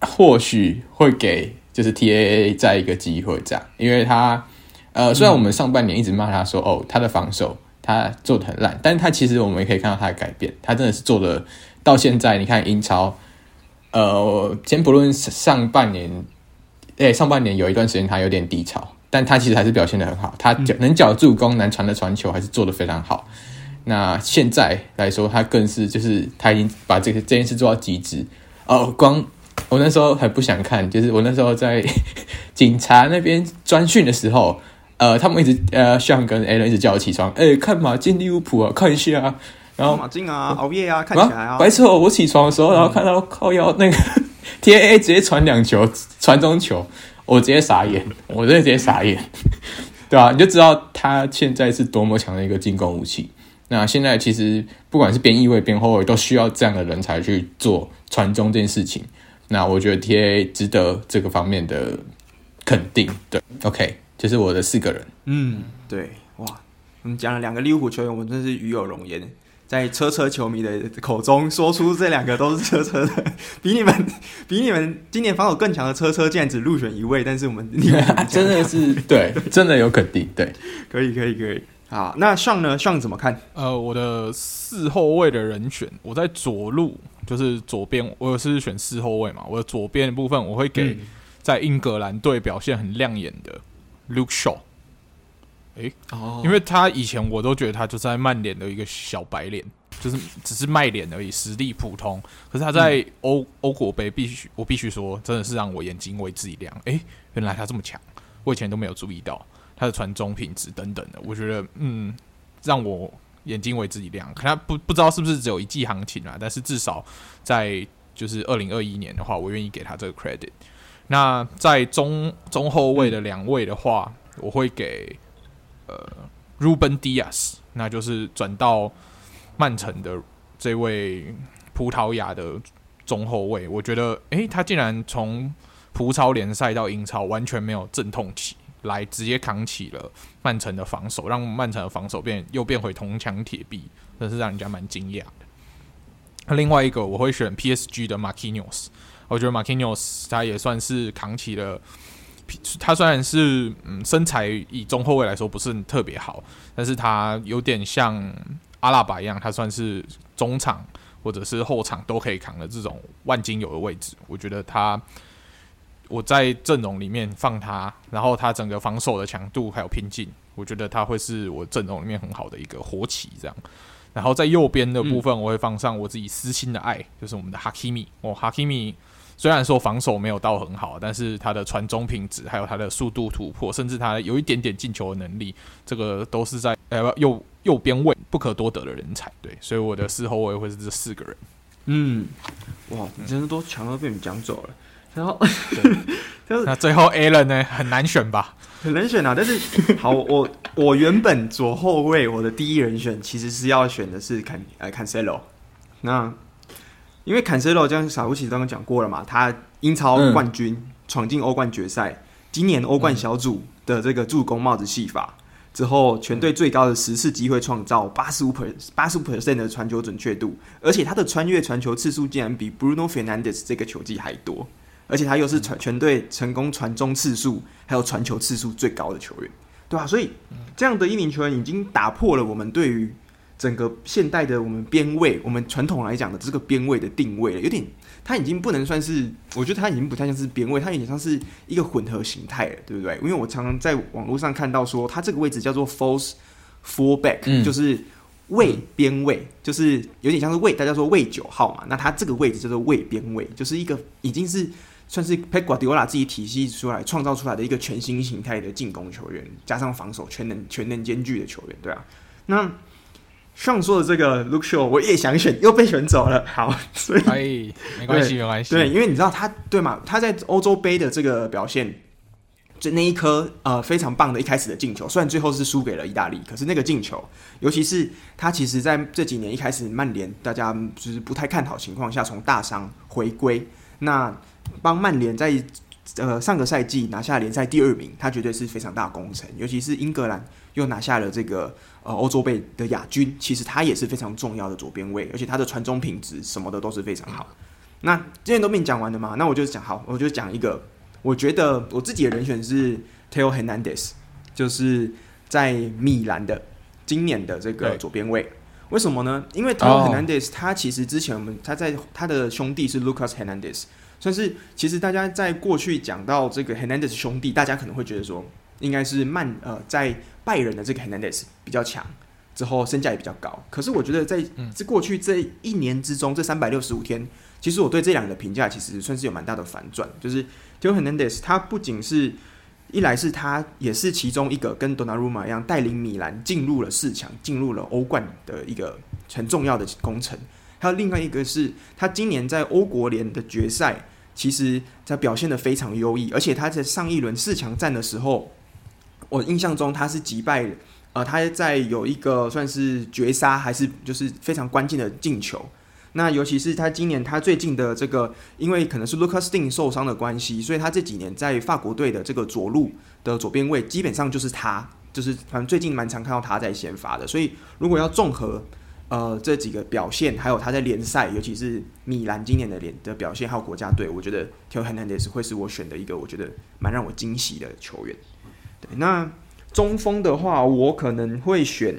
或许会给就是 TAA 再一个机会，这样，因为他呃，虽然我们上半年一直骂他说哦，他的防守。他做的很烂，但他其实我们也可以看到他的改变，他真的是做的到现在。你看英超，呃，先不论上半年，哎、上半年有一段时间他有点低潮，但他其实还是表现得很好，他能脚助攻，能传的传球还是做得非常好。那现在来说，他更是就是他已经把这个这件事做到极致哦。光我那时候还不想看，就是我那时候在 警察那边专训的时候，呃，他们一直呃，Sean 跟 Alan 一直叫我起床，哎、欸，看马竞利物浦啊，看一下啊。然后马竞啊，熬夜啊，看起来啊。白痴哦，我起床的时候，然后看到靠腰那个 TAA 直接传两球，传中球，我直接傻眼，我真的直接傻眼，对吧、啊？你就知道他现在是多么强的一个进攻武器。那现在其实不管是边翼位边后卫，都需要这样的人才去做传中这件事情。那我觉得 TA 值得这个方面的肯定。对，OK，就是我的四个人。嗯，对，哇，我们讲了两个利物浦球员，我们真是与有荣焉，在车车球迷的口中说出这两个都是车车的，比你们 比你们今年防守更强的车车竟然只入选一位，但是我们 真的是对，真的有肯定，对，可以，可以，可以。好，那上呢？上怎么看？呃，我的四后卫的人选，我在左路，就是左边，我是选四后卫嘛。我的左边的部分，我会给在英格兰队表现很亮眼的 Luke Shaw。诶、欸，哦，因为他以前我都觉得他就在曼联的一个小白脸，就是只是卖脸而已，实力普通。可是他在欧欧国杯必须，我必须说，真的是让我眼睛为之一亮。诶、欸，原来他这么强，我以前都没有注意到。他的传中品质等等的，我觉得嗯，让我眼睛为之一亮。可他不不知道是不是只有一季行情啊，但是至少在就是二零二一年的话，我愿意给他这个 credit。那在中中后卫的两位的话，嗯、我会给呃 Ruben Dias，那就是转到曼城的这位葡萄牙的中后卫。我觉得，诶、欸，他竟然从葡超联赛到英超完全没有阵痛期。来直接扛起了曼城的防守，让曼城的防守变又变回铜墙铁壁，真是让人家蛮惊讶的。另外一个我会选 PSG 的 Marquinhos，我觉得 Marquinhos 他也算是扛起了，他虽然是嗯身材以中后卫来说不是特别好，但是他有点像阿拉巴一样，他算是中场或者是后场都可以扛的这种万金油的位置，我觉得他。我在阵容里面放他，然后他整个防守的强度还有拼劲，我觉得他会是我阵容里面很好的一个活棋。这样，然后在右边的部分，我会放上我自己私心的爱，嗯、就是我们的哈基米。哦，哈基米虽然说防守没有到很好，但是他的传中品质，还有他的速度突破，甚至他有一点点进球的能力，这个都是在呃右右边位不可多得的人才。对，所以我的四后卫会是这四个人。嗯，哇，你真的都强都被你讲走了。然后，就是那最后 Alan 呢，很难选吧？很难选啊！但是好，我我原本左后卫我的第一人选其实是要选的是坎呃坎塞罗。那因为坎塞洛，像傻乎其实刚刚讲过了嘛，他英超冠军，闯进欧冠决赛，今年欧冠小组的这个助攻帽子戏法之后，全队最高的十次机会创造，八十五 per 八十五 percent 的传球准确度，而且他的穿越传球次数竟然比 Bruno Fernandes 这个球技还多。而且他又是全全队成功传中次数还有传球次数最高的球员，对吧？所以这样的一名球员已经打破了我们对于整个现代的我们边卫，我们传统来讲的这个边卫的定位了。有点，他已经不能算是，我觉得他已经不太像是边卫，他有点像是一个混合形态了，对不对？因为我常常在网络上看到说，他这个位置叫做 false fullback，就是卫边卫，就是有点像是卫，大家说卫九号嘛。那他这个位置叫做卫边卫，就是一个已经是。算是佩瓜迪奥拉自己体系出来创造出来的一个全新形态的进攻球员，加上防守全能全能兼具的球员，对啊。那上说的这个 Luke Shaw 我也想选，又被选走了。好，所以可以没关系，没关系。对，因为你知道他对嘛？他在欧洲杯的这个表现，就那一颗呃非常棒的一开始的进球，虽然最后是输给了意大利，可是那个进球，尤其是他其实在这几年一开始曼联大家就是不太看好情况下，从大伤回归，那。帮曼联在呃上个赛季拿下联赛第二名，他绝对是非常大功臣。尤其是英格兰又拿下了这个呃欧洲杯的亚军，其实他也是非常重要的左边卫，而且他的传中品质什么的都是非常好。那今天都被你讲完了嘛？那我就讲好，我就讲一个，我觉得我自己的人选是 Theo Hernandez，就是在米兰的今年的这个左边卫。为什么呢？因为 Theo Hernandez 他其实之前我们他在他的兄弟是 Lucas Hernandez。算是，其实大家在过去讲到这个 Hernandez 兄弟，大家可能会觉得说，应该是曼呃在拜仁的这个 Hernandez 比较强，之后身价也比较高。可是我觉得在这过去这一年之中，这三百六十五天，其实我对这两个评价其实算是有蛮大的反转。就是 Theo Hernandez 他不仅是一来是他也是其中一个跟 Donnarumma 一样带领米兰进入了四强、进入了欧冠的一个很重要的工程，还有另外一个是他今年在欧国联的决赛，其实他表现得非常优异，而且他在上一轮四强战的时候，我印象中他是击败呃他在有一个算是绝杀还是就是非常关键的进球。那尤其是他今年他最近的这个，因为可能是 Lucas Digne 受伤的关系，所以他这几年在法国队的这个左路的左边位，基本上就是他，就是反正最近蛮常看到他在先发的。所以如果要综合呃这几个表现，还有他在联赛，尤其是米兰今年的联的表现，还有国家队，我觉得 Till Hernandez 会是我选的一个我觉得蛮让我惊喜的球员。对，那中锋的话，我可能会选，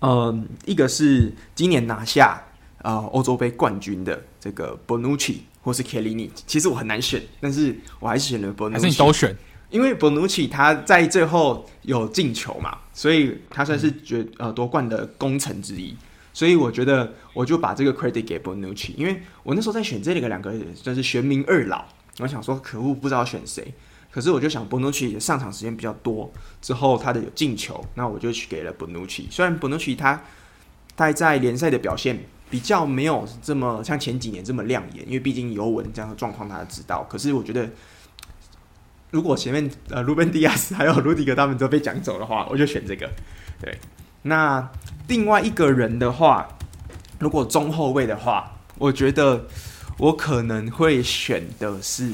嗯、一个是今年拿下。啊，欧洲杯冠军的这个 Bonucci 或是 Chiellini，其实我很难选，但是我还是选了 Bonucci。还是你都选？因为博努奇他在最后有进球嘛，所以他算是决呃夺冠的功臣之一。所以我觉得我就把这个 credit 给博努奇因为我那时候在选这里的两个算是玄冥二老，我想说可恶，不知道选谁。可是我就想博努奇上场时间比较多，之后他的有进球，那我就去给了博努奇。虽然博努奇他他在联赛的表现。比较没有这么像前几年这么亮眼，因为毕竟尤文这样的状况，大家知道。可是我觉得，如果前面呃鲁本迪亚斯还有鲁迪格他们都被讲走的话，我就选这个。对，那另外一个人的话，如果中后卫的话，我觉得我可能会选的是，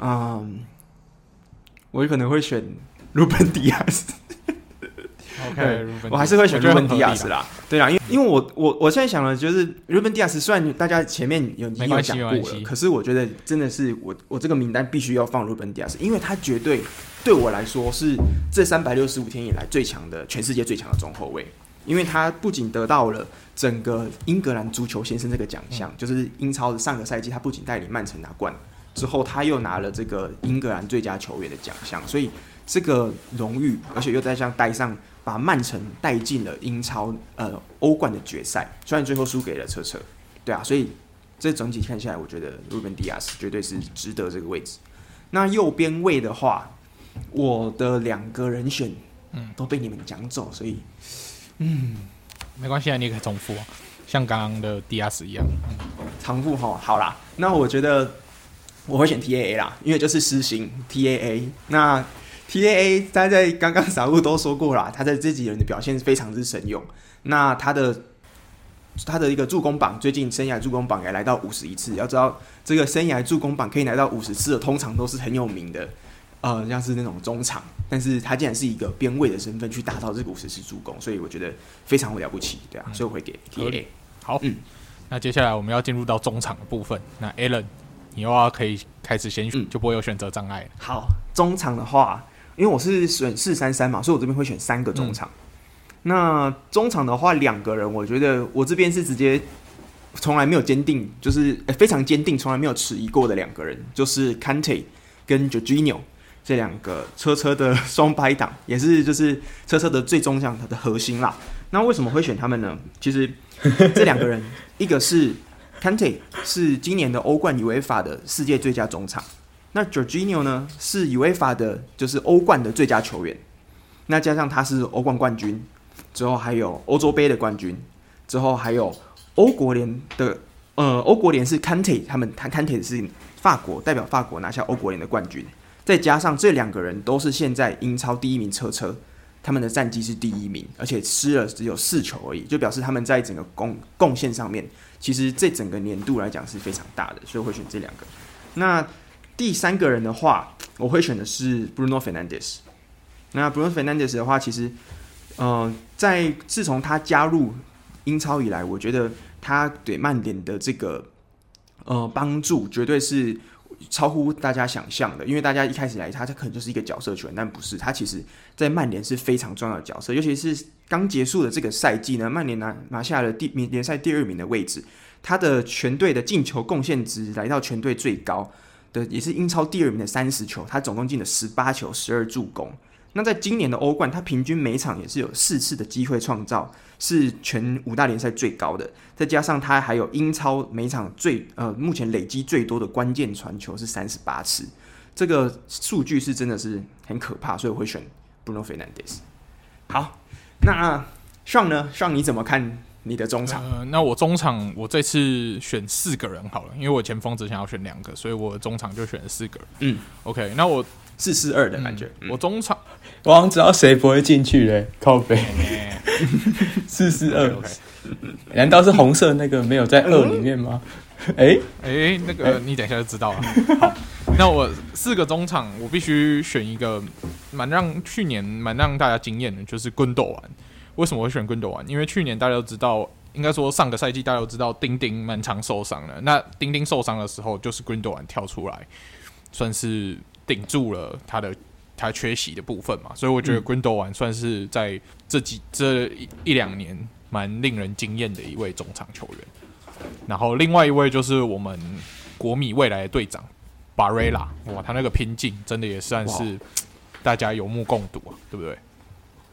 嗯，我可能会选鲁本迪亚斯。OK，我还是会选鲁本迪亚斯啦。对啊，因为因为我我我现在想的就是鲁本迪亚斯，虽然大家前面有你有讲过了，可是我觉得真的是我我这个名单必须要放鲁本迪亚斯，因为他绝对对我来说是这三百六十五天以来最强的全世界最强的中后卫，因为他不仅得到了整个英格兰足球先生这个奖项，就是英超的上个赛季他不仅带领曼城拿冠，之后他又拿了这个英格兰最佳球员的奖项，所以这个荣誉，而且又在像带上。把曼城带进了英超呃欧冠的决赛，虽然最后输给了车车，对啊，所以这整体看下来，我觉得鲁本迪亚斯绝对是值得这个位置。那右边位的话，我的两个人选嗯都被你们讲走，所以嗯没关系啊，你也可以重复，像刚刚的迪亚斯一样，重复哈，好啦，那我觉得我会选 T A A 啦，因为就是实行 T A A 那。T A A，他在刚刚傻物都说过了，他在这几轮的表现非常之神勇。那他的他的一个助攻榜，最近生涯助攻榜也来到五十一次。要知道，这个生涯助攻榜可以来到五十次的，通常都是很有名的，呃，像是那种中场。但是他竟然是一个边位的身份去达到这个五十次助攻，所以我觉得非常了不起，对啊，所以我会给 T A A。好，嗯，那接下来我们要进入到中场的部分。那 Alan，你又要可以开始先选，嗯、就不会有选择障碍。好，中场的话。因为我是选四三三嘛，所以我这边会选三个中场。嗯、那中场的话，两个人，我觉得我这边是直接从来没有坚定，就是非常坚定，从来没有迟疑过的两个人，就是 Cante 跟 Jorginho 这两个车车的 双拍档，也是就是车车的最终项的核心啦。那为什么会选他们呢？其实这两个人，一个是 Cante 是今年的欧冠 UEFA 的世界最佳中场。那 Georgino 呢，是 UEFA 的，就是欧冠的最佳球员。那加上他是欧冠冠军，之后还有欧洲杯的冠军，之后还有欧国联的，呃，欧国联是 Cante，他们，他 Cante 是法国代表法国拿下欧国联的冠军。再加上这两个人都是现在英超第一名车车，他们的战绩是第一名，而且失了只有四球而已，就表示他们在整个贡贡献上面，其实这整个年度来讲是非常大的，所以会选这两个。那第三个人的话，我会选的是 Bruno Fernandes。那 Bruno Fernandes 的话，其实，呃，在自从他加入英超以来，我觉得他对曼联的这个呃帮助，绝对是超乎大家想象的。因为大家一开始来，他他可能就是一个角色球员，但不是，他其实在曼联是非常重要的角色。尤其是刚结束的这个赛季呢，曼联拿拿下了第联赛第二名的位置，他的全队的进球贡献值来到全队最高。的，也是英超第二名的三十球，他总共进了十八球，十二助攻。那在今年的欧冠，他平均每场也是有四次的机会创造，是全五大联赛最高的。再加上他还有英超每场最呃目前累积最多的关键传球是三十八次，这个数据是真的是很可怕，所以我会选 Bruno Fernandes。好，那上呢上你怎么看你的中场？呃，那我中场我这次选四个人好了，因为我前锋只想要选两个，所以我中场就选了四个人。嗯，OK，那我。四四二的感觉，嗯、我中场，我好像知道谁不会进去嘞，靠北。四四二，难道是红色那个没有在二里面吗？哎哎、那个你等一下就知道了。好，那我四个中场，我必须选一个蛮让去年蛮让大家惊艳的，就是棍斗玩。为什么会选昆斗玩？因为去年大家都知道，应该说上个赛季大家都知道丁丁蛮常受伤的。那丁丁受伤的时候，就是昆斗玩跳出来，算是。顶住了他的他缺席的部分嘛，所以我觉得 Gundogan 算是在这几这一一两年蛮令人惊艳的一位中场球员。然后另外一位就是我们国米未来的队长巴瑞拉，哇，他那个拼劲真的也算是大家有目共睹啊，对不对？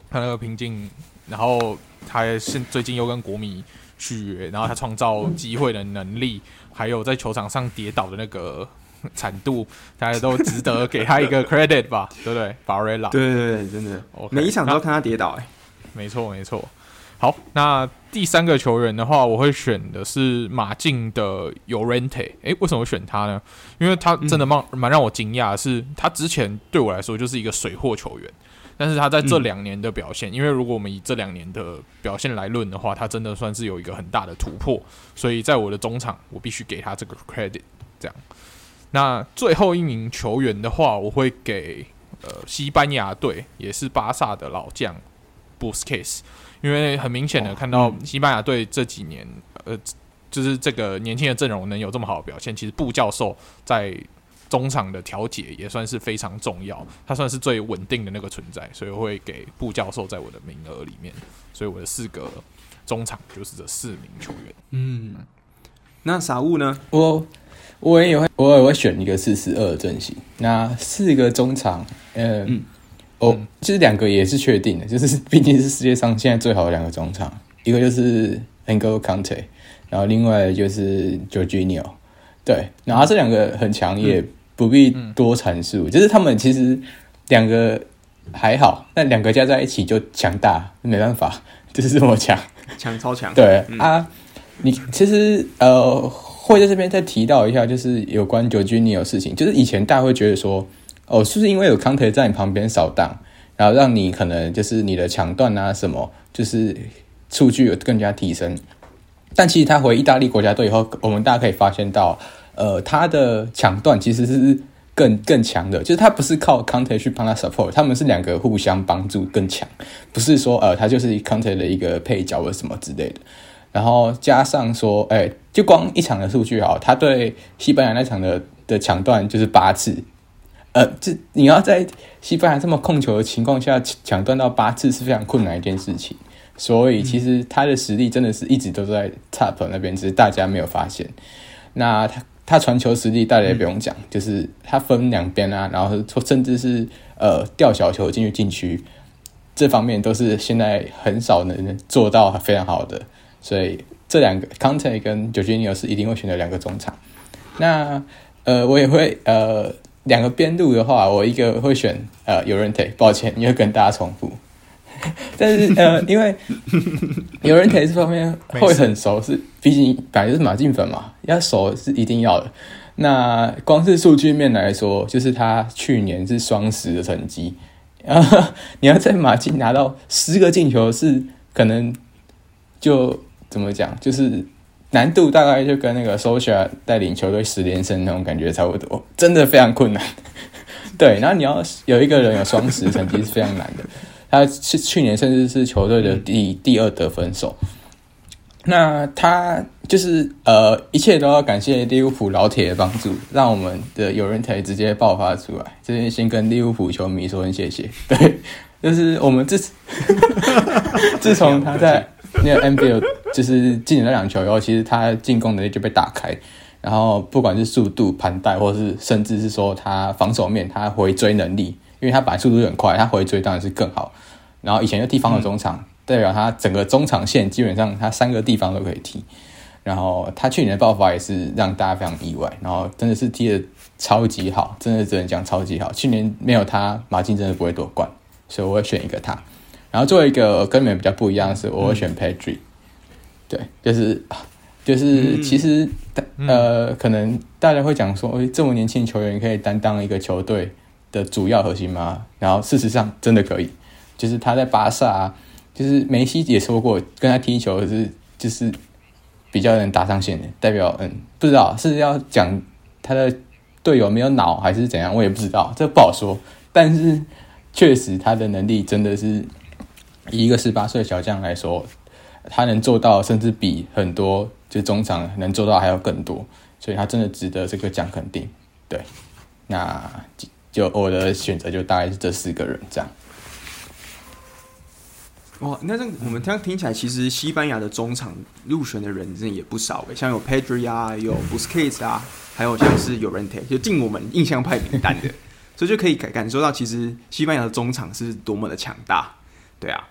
他那个拼劲，然后他现最近又跟国米续约，然后他创造机会的能力，还有在球场上跌倒的那个。惨度，大家都值得给他一个 credit 吧，对不对？巴瑞拉，对对对，真的，okay, 每一场都看他跌倒，欸，哎，没错没错。好，那第三个球员的话，我会选的是马竞的 Llorente。诶，为什么会选他呢？因为他真的蛮蛮让我惊讶的是，他之前对我来说就是一个水货球员，但是他在这两年的表现，嗯、因为如果我们以这两年的表现来论的话，他真的算是有一个很大的突破，所以在我的中场，我必须给他这个 credit，这样。那最后一名球员的话，我会给呃西班牙队，也是巴萨的老将 Busquets，因为很明显的看到西班牙队这几年，呃，就是这个年轻的阵容能有这么好的表现，其实布教授在中场的调节也算是非常重要，他算是最稳定的那个存在，所以我会给布教授在我的名额里面，所以我的四个中场就是这四名球员。嗯，那傻物呢？我。我也会，我也会选一个四四二的阵型。那四个中场，呃、嗯，哦，其实两个也是确定的，就是毕竟是世界上现在最好的两个中场，一个就是 N'Golo Kante，然后另外就是 Jorginho。对，然后这两个很强，也不必多阐述，嗯、就是他们其实两个还好，但两个加在一起就强大，没办法，就是这么强，强超强。对、嗯、啊，你其实呃。会在这边再提到一下，就是有关 Jorginho 的事情。就是以前大家会觉得说，哦，是不是因为有康特在你旁边扫荡，然后让你可能就是你的抢断啊什么，就是数据有更加提升。但其实他回意大利国家队以后，我们大家可以发现到，呃，他的抢断其实是更更强的，就是他不是靠康特去帮他 support，他们是两个互相帮助更强，不是说呃他就是康特的一个配角或什么之类的。然后加上说，哎，就光一场的数据哦，他对西班牙那场的的抢断就是八次，呃，这你要在西班牙这么控球的情况下抢断到八次是非常困难一件事情。所以其实他的实力真的是一直都在 top 那边，只是大家没有发现。那他他传球实力大家也不用讲，就是他分两边啊，然后甚至是呃吊小球进去禁区，这方面都是现在很少能做到非常好的。所以这两个 Conte 跟 Jorginho 是一定会选择两个中场。那呃，我也会呃两个边路的话，我一个会选呃 Llorente，抱歉，因为跟大家重复。但是呃，因为 Llorente 这方面会很熟，是毕竟本来是马竞粉嘛，要熟是一定要的。那光是数据面来说，就是他去年是双十的成绩，然 后你要在马竞拿到十个进球是可能就。怎么讲？就是难度大概就跟那个 Solskjaer 带领球队十连胜那种感觉差不多，真的非常困难。对，然后你要有一个人有双十成绩是非常难的。他是去年甚至是球队的第第二得分手。那他就是呃，一切都要感谢利物浦老铁的帮助，让我们的有人台直接爆发出来。这边先跟利物浦球迷说声谢谢。对，就是我们自 自从他在。那个 NBA 就是进了那两球以后，其实他进攻能力就被打开，然后不管是速度、盘带，或是甚至是说他防守面，他回追能力，因为他本来速度就很快，他回追当然是更好。然后以前就踢方的中场，嗯、代表他整个中场线基本上他三个地方都可以踢。然后他去年的爆发也是让大家非常意外，然后真的是踢的超级好，真的只能讲超级好。去年没有他，马竞真的不会夺冠，所以我会选一个他。然后作为一个跟你们比较不一样的是，我会选 Pedri、嗯。对，就是就是其实、嗯、呃，可能大家会讲说，哎，这么年轻球员可以担当一个球队的主要核心吗？然后事实上真的可以，就是他在巴萨、啊，就是梅西也说过，跟他踢球是就是。比较能搭上线的代表，嗯，不知道是要讲他的队友没有脑还是怎样，我也不知道，这不好说。但是确实他的能力真的是一个十八岁小将来说，他能做到，甚至比很多就中场能做到还要更多，所以他真的值得这个奖肯定。对，那就我的选择就大概是这四个人这样。哇，那这我们这样听起来，其实西班牙的中场入选的人真的也不少诶，像有 Pedri 啊，有 Busquets 啊，还有像是 Llorente，就进我们印象派名单的，所以就可以感感受到，其实西班牙的中场是多么的强大。对啊，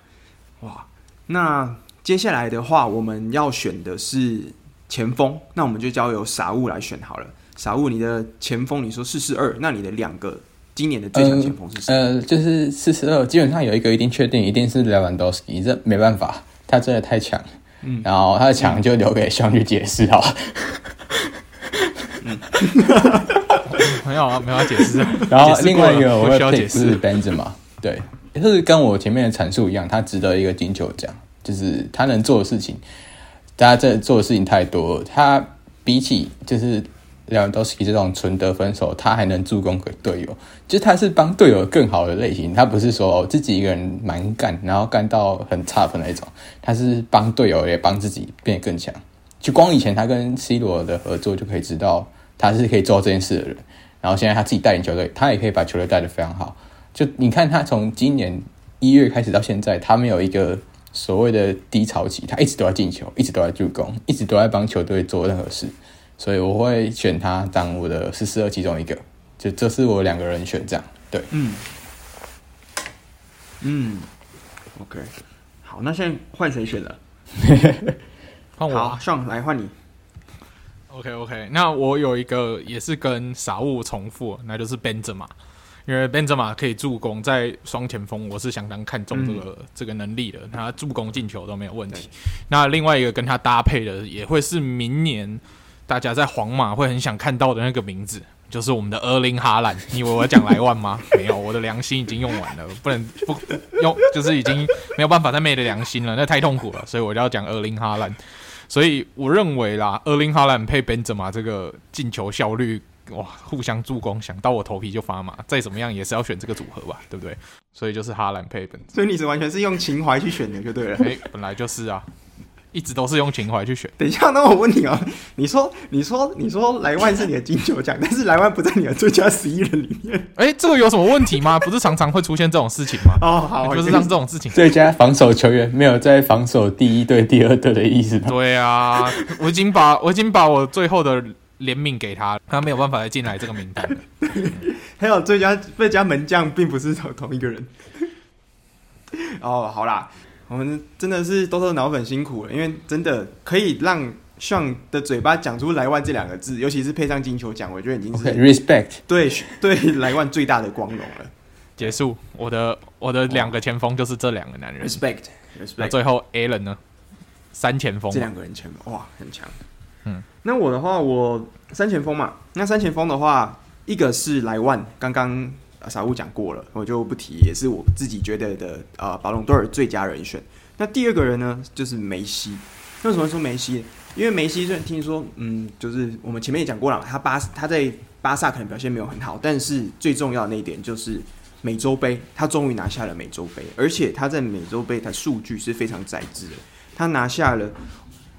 哇，那接下来的话，我们要选的是前锋，那我们就交由傻物来选好了。傻物，你的前锋你说四四二，那你的两个。今年的最强前锋是谁？呃，就是四十二，基本上有一个一定确定，一定是莱万多斯基，这没办法，他真的太强。嗯，然后他的强就留给兄弟解释好了。嗯，没有啊，没有解释。然后另外一个我要解释是 Benzema，对，就是跟我前面的阐述一样，他值得一个金球奖，就是他能做的事情，大家这做的事情太多，他比起就是。莱万多斯基这种纯得分手，他还能助攻给队友，就他是帮队友更好的类型，他不是说自己一个人蛮干，然后干到很差的那种，他是帮队友也帮自己变得更强。就光以前他跟 C 罗的合作就可以知道，他是可以做这件事的人。然后现在他自己带领球队，他也可以把球队带得非常好。就你看他从今年一月开始到现在，他没有一个所谓的低潮期，他一直都在进球，一直都在助攻，一直都在帮球队做任何事。所以我会选他当我的四四二其中一个，就这是我两个人选这样，对，嗯，嗯，OK，好，那现在换谁选了？换我，好，上来换你。OK OK，那我有一个也是跟傻物重复，那就是 Benzema，因为 Benzema 可以助攻，在双前锋我是相当看重这个、嗯、这个能力的，他助攻进球都没有问题。那另外一个跟他搭配的也会是明年。大家在皇马会很想看到的那个名字，就是我们的厄林哈兰。你以为我要讲莱万吗？没有，我的良心已经用完了，不能不用，就是已经没有办法再昧着良心了，那太痛苦了，所以我就要讲厄林哈兰。所以我认为啦，厄林哈兰配本泽马这个进球效率，哇，互相助攻，想到我头皮就发麻。再怎么样也是要选这个组合吧，对不对？所以就是哈兰配本，所以你是完全是用情怀去选的，就对了。哎，本来就是啊。一直都是用情怀去选。等一下，那我问你哦，你说，你说，你说，莱万是你的金球奖，但是莱万不在你的最佳十一人里面。哎，这个有什么问题吗？不是常常会出现这种事情吗？哦，好，就是让这种事情。最佳防守球员没有在防守第一队、第二队的意思吗？对啊，我已经把我已经把我最后的怜悯给他，他没有办法再进来这个名单。还有最佳最佳门将，并不是同同一个人。哦，好啦。我们真的是多多脑粉辛苦了，因为真的可以让 Sean 的嘴巴讲出莱万这两个字，尤其是配上金球奖，我觉得已经是 okay, respect 对 对莱万最大的光荣了。结束，我的我的两个前锋就是这两个男人。respect respect。那最后 Alan 呢？三前锋，这两个人前锋哇，很强。嗯，那我的话，我三前锋嘛，那三前锋的话，一个是莱万，刚刚。傻物讲过了，我就不提，也是我自己觉得的啊，巴隆多尔最佳人选。那第二个人呢，就是梅西。为什么说梅西？因为梅西虽然听说，嗯，就是我们前面也讲过了，他巴他在巴萨可能表现没有很好，但是最重要的那一点就是美洲杯，他终于拿下了美洲杯，而且他在美洲杯的数据是非常宰制的，他拿下了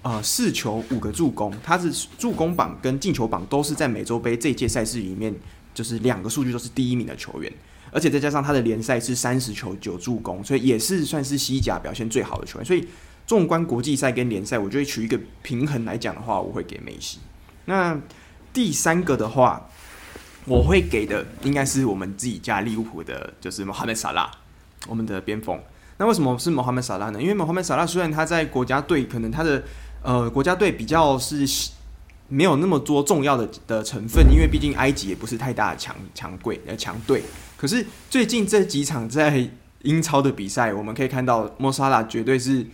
啊四球五个助攻，他是助攻榜跟进球榜都是在美洲杯这届赛事里面。就是两个数据都是第一名的球员，而且再加上他的联赛是三十球九助攻，所以也是算是西甲表现最好的球员。所以纵观国际赛跟联赛，我觉得取一个平衡来讲的话，我会给梅西。那第三个的话，我会给的应该是我们自己家利物浦的，就是穆罕默德·萨拉，我们的边锋。那为什么是穆罕默德·萨拉呢？因为穆罕默德·萨拉虽然他在国家队可能他的呃国家队比较是没有那么多重要的的成分，因为毕竟埃及也不是太大的强强贵呃强队。可是最近这几场在英超的比赛，我们可以看到莫萨拉绝对是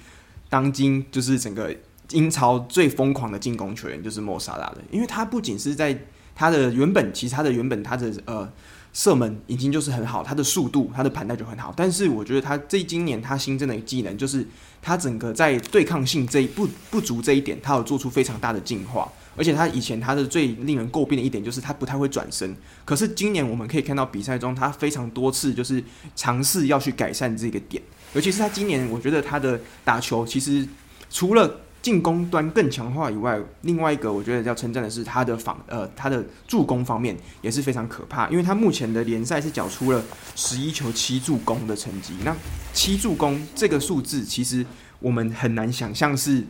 当今就是整个。英超最疯狂的进攻球员就是莫萨拉的，因为他不仅是在他的原本，其实他的原本他的呃射门已经就是很好，他的速度、他的盘带就很好。但是我觉得他这今年他新增的技能，就是他整个在对抗性这一不不足这一点，他有做出非常大的进化。而且他以前他的最令人诟病的一点就是他不太会转身，可是今年我们可以看到比赛中他非常多次就是尝试要去改善这个点，尤其是他今年我觉得他的打球其实除了进攻端更强化以外，另外一个我觉得要称赞的是他的防呃他的助攻方面也是非常可怕，因为他目前的联赛是缴出了十一球七助攻的成绩。那七助攻这个数字，其实我们很难想象是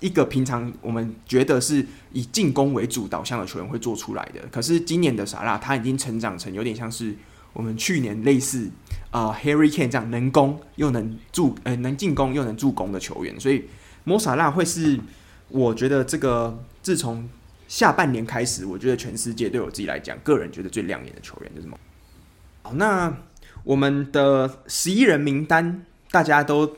一个平常我们觉得是以进攻为主导向的球员会做出来的。可是今年的萨拉他已经成长成有点像是我们去年类似啊、Harry Kane 这样能攻又能助呃能进攻又能助攻的球员，所以。摩萨拉会是，我觉得这个自从下半年开始，我觉得全世界对我自己来讲，个人觉得最亮眼的球员就是莫。好，那我们的十一人名单，大家都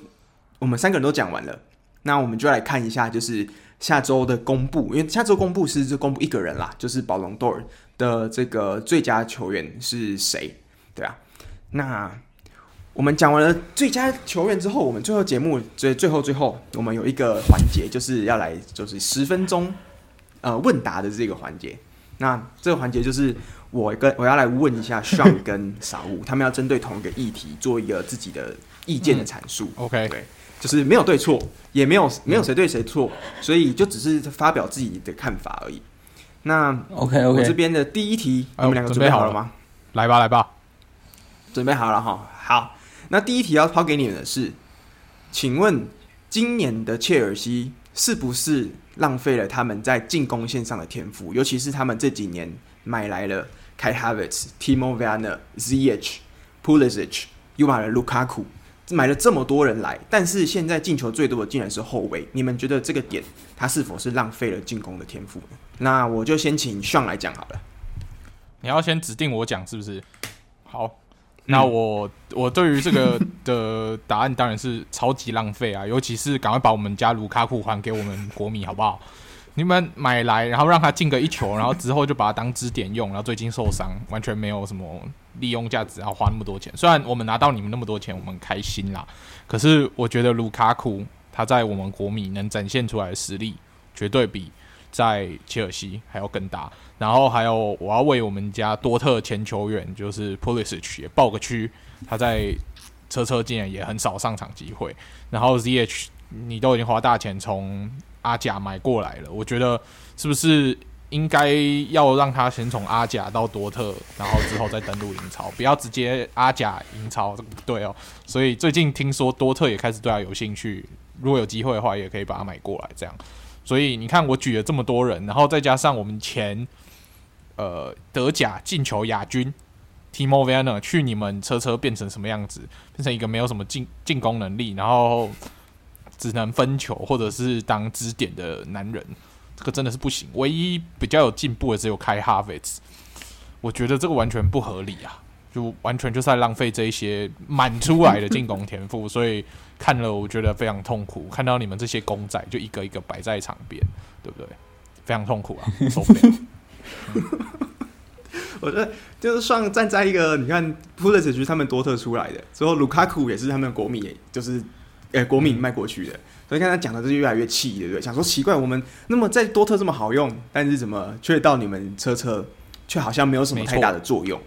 我们三个人都讲完了，那我们就来看一下，就是下周的公布，因为下周公布是就公布一个人啦，就是保龙多尔的这个最佳球员是谁？对啊，那。我们讲完了最佳球员之后，我们最后节目最最后最后，我们有一个环节，就是要来就是十分钟呃问答的这个环节。那这个环节就是我跟我要来问一下 Sean 跟 Saul，他们要针对同一个议题做一个自己的意见的阐述。嗯、OK，对，就是没有对错，也没有没有谁对谁错，所以就只是发表自己的看法而已。那 OK OK，我这边的第一题，你们两个准备好了吗？来吧来吧，准备好了哈，好。那第一题要抛给你们的是，请问今年的切尔西是不是浪费了他们在进攻线上的天赋？尤其是他们这几年买来了 Kai Havertz、Timo Werner、Ziyech、Pulisic，又买了卢卡库，买了这么多人来，但是现在进球最多的竟然是后卫。你们觉得这个点他是否是浪费了进攻的天赋呢？那我就先请 Sean 来讲好了。你要先指定我讲是不是？好。那我我对于这个的答案当然是超级浪费啊！尤其是赶快把我们家卢卡库还给我们国米好不好？你们买来，然后让他进个一球，然后之后就把他当支点用，然后最近受伤，完全没有什么利用价值，然后花那么多钱。虽然我们拿到你们那么多钱，我们开心啦，可是我觉得卢卡库他在我们国米能展现出来的实力，绝对比在切尔西还要更大。然后还有，我要为我们家多特前球员就是 Pulisic 也报个区，他在车车竟然也很少上场机会。然后 ZH 你都已经花大钱从阿甲买过来了，我觉得是不是应该要让他先从阿甲到多特，然后之后再登陆英超，不要直接阿甲英超，这不对哦。所以最近听说多特也开始对他有兴趣，如果有机会的话，也可以把他买过来这样。所以你看我举了这么多人，然后再加上我们前。呃，德甲进球亚军 Timo Werner 去你们车车变成什么样子？变成一个没有什么进进攻能力，然后只能分球或者是当支点的男人，这个真的是不行。唯一比较有进步的只有 Kai Havertz，我觉得这个完全不合理啊，就完全就是在浪费这一些满出来的进攻天赋，所以看了我觉得非常痛苦。看到你们这些公仔就一个一个摆在场边，对不对？非常痛苦啊，受不了。我觉得就是算站在一个你看普利西奇他们多特出来的，之后卢卡库也是他们国米，就是诶、欸、国米卖过去的，所以看他讲的就越来越气，对不对？想说奇怪，我们那么在多特这么好用，但是怎么却到你们车车却好像没有什么太大的作用？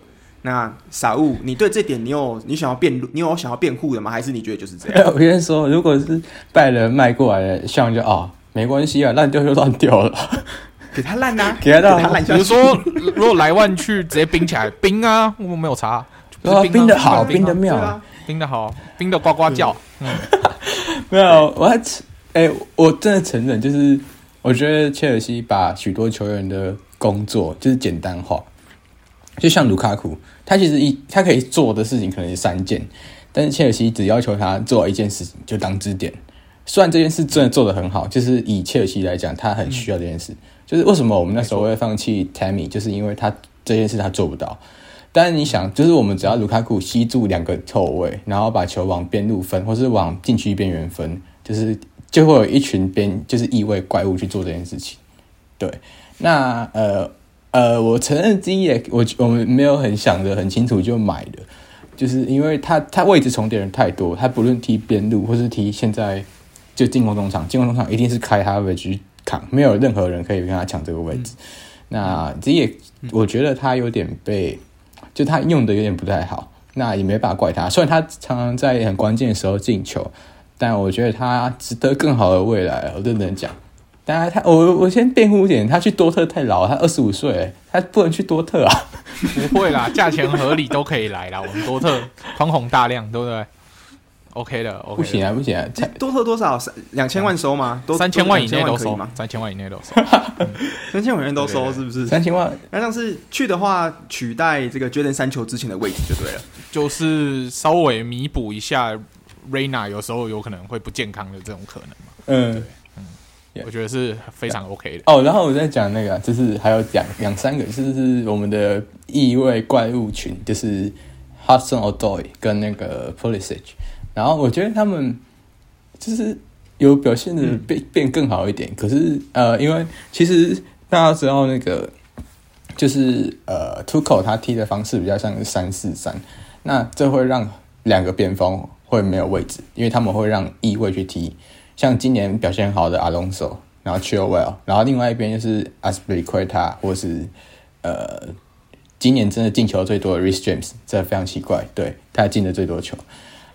那傻物，你对这点你有你想要辩你有想要辩护的吗？还是你觉得就是这样？我先说，如果是拜仁卖过来的，像就哦没关系啊，烂掉就烂掉了。给他烂 呐，给他烂。比如说，如果莱万去直接冰起来，冰啊，我没有查。冰的好，冰的妙，冰的好，冰的呱呱叫。嗯，没有，我还哎，我真的承认，就是我觉得切尔西把许多球员的工作就是简单化。就像卢卡库，他其实一他可以做的事情可能是三件，但是切尔西只要求他做一件事情就当支点。虽然这件事真的做得很好，就是以切尔西来讲，他很需要这件事。就是为什么我们那时候会放弃 Tammy，就是因为他这件事他做不到。但是你想，就是我们只要卢卡库吸住两个后卫，然后把球往边路分，或是往禁区边缘分，就是就会有一群边就是异位怪物去做这件事情。对，那呃呃，我承认第一也我我们没有很想得很清楚就买的，就是因为他他位置重叠人太多，他不论踢边路或是踢现在就进攻中场，进攻中场一定是开他的位置扛，没有任何人可以跟他抢这个位置。那这也我觉得他有点被。就他用的有点不太好，那也没办法怪他。虽然他常常在很关键的时候进球，但我觉得他值得更好的未来。我认真讲，当然他我我先辩护一点，他去多特太老，他二十五岁，他不能去多特啊。不会啦，价钱合理都可以来啦。我们多特 宽宏大量，对不对？OK 的，OK 的不行啊，不行啊！多收多少？三两千万收吗？三千万以内都收吗？三千万以内都收，三千万以内都收，是不是？三千万，那像是去的话，取代这个 Jordan 三球之前的位置就对了，就是稍微弥补一下 Reyna 有时候有可能会不健康的这种可能嘛。嗯，对，嗯，我觉得是非常 OK 的。哦，然后我在讲那个，就是还有两两三个，就是我们的异位怪物群，就是 Hudson-Odoi 跟那个 Pulisic。然后我觉得他们就是有表现的变变更好一点，嗯、可是呃，因为其实大家知道那个就是呃，Tuchel 他踢的方式比较像是三四三，那这会让两个边锋会没有位置，因为他们会让翼位去踢，像今年表现好的 Alonso，然后 Chilwell，然后另外一边就是 Azpilicueta 或是呃，今年真的进球最多的 Reece James，这非常奇怪，对，他进的最多球。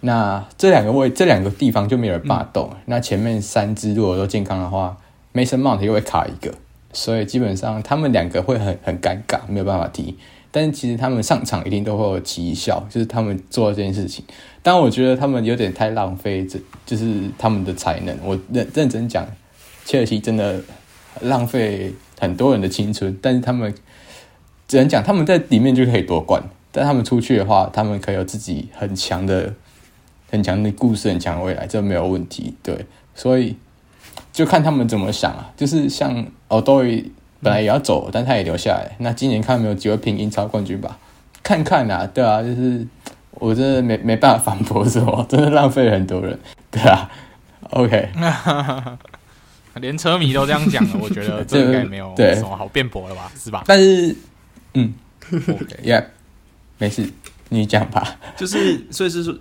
那这两个位，这两个地方就没有人霸动。那前面三支如果都健康的话，Mason Mount 又会卡一个，所以基本上他们两个会很很尴尬，没有办法踢。但其实他们上场一定都会有奇效，就是他们做这件事情。但我觉得他们有点太浪费，这就是他们的才能。我认认真讲，切尔西真的浪费很多人的青春。但是他们只能讲他们在里面就可以夺冠，但他们出去的话，他们可以有自己很强的。很强的故事，很强的未来，这没有问题。对，所以就看他们怎么想啊。就是像奥多伊本来也要走，但他也留下来。那今年看有没有机会拼英超冠军吧？看看啊，对啊，就是我真的没没办法反驳什么，真的浪费了很多人，对啊。OK，连车迷都这样讲了，我觉得这应该没有 什么好辩驳了吧？是吧？但是，嗯，OK，Yeah，没事，你讲吧。就是，所以是说。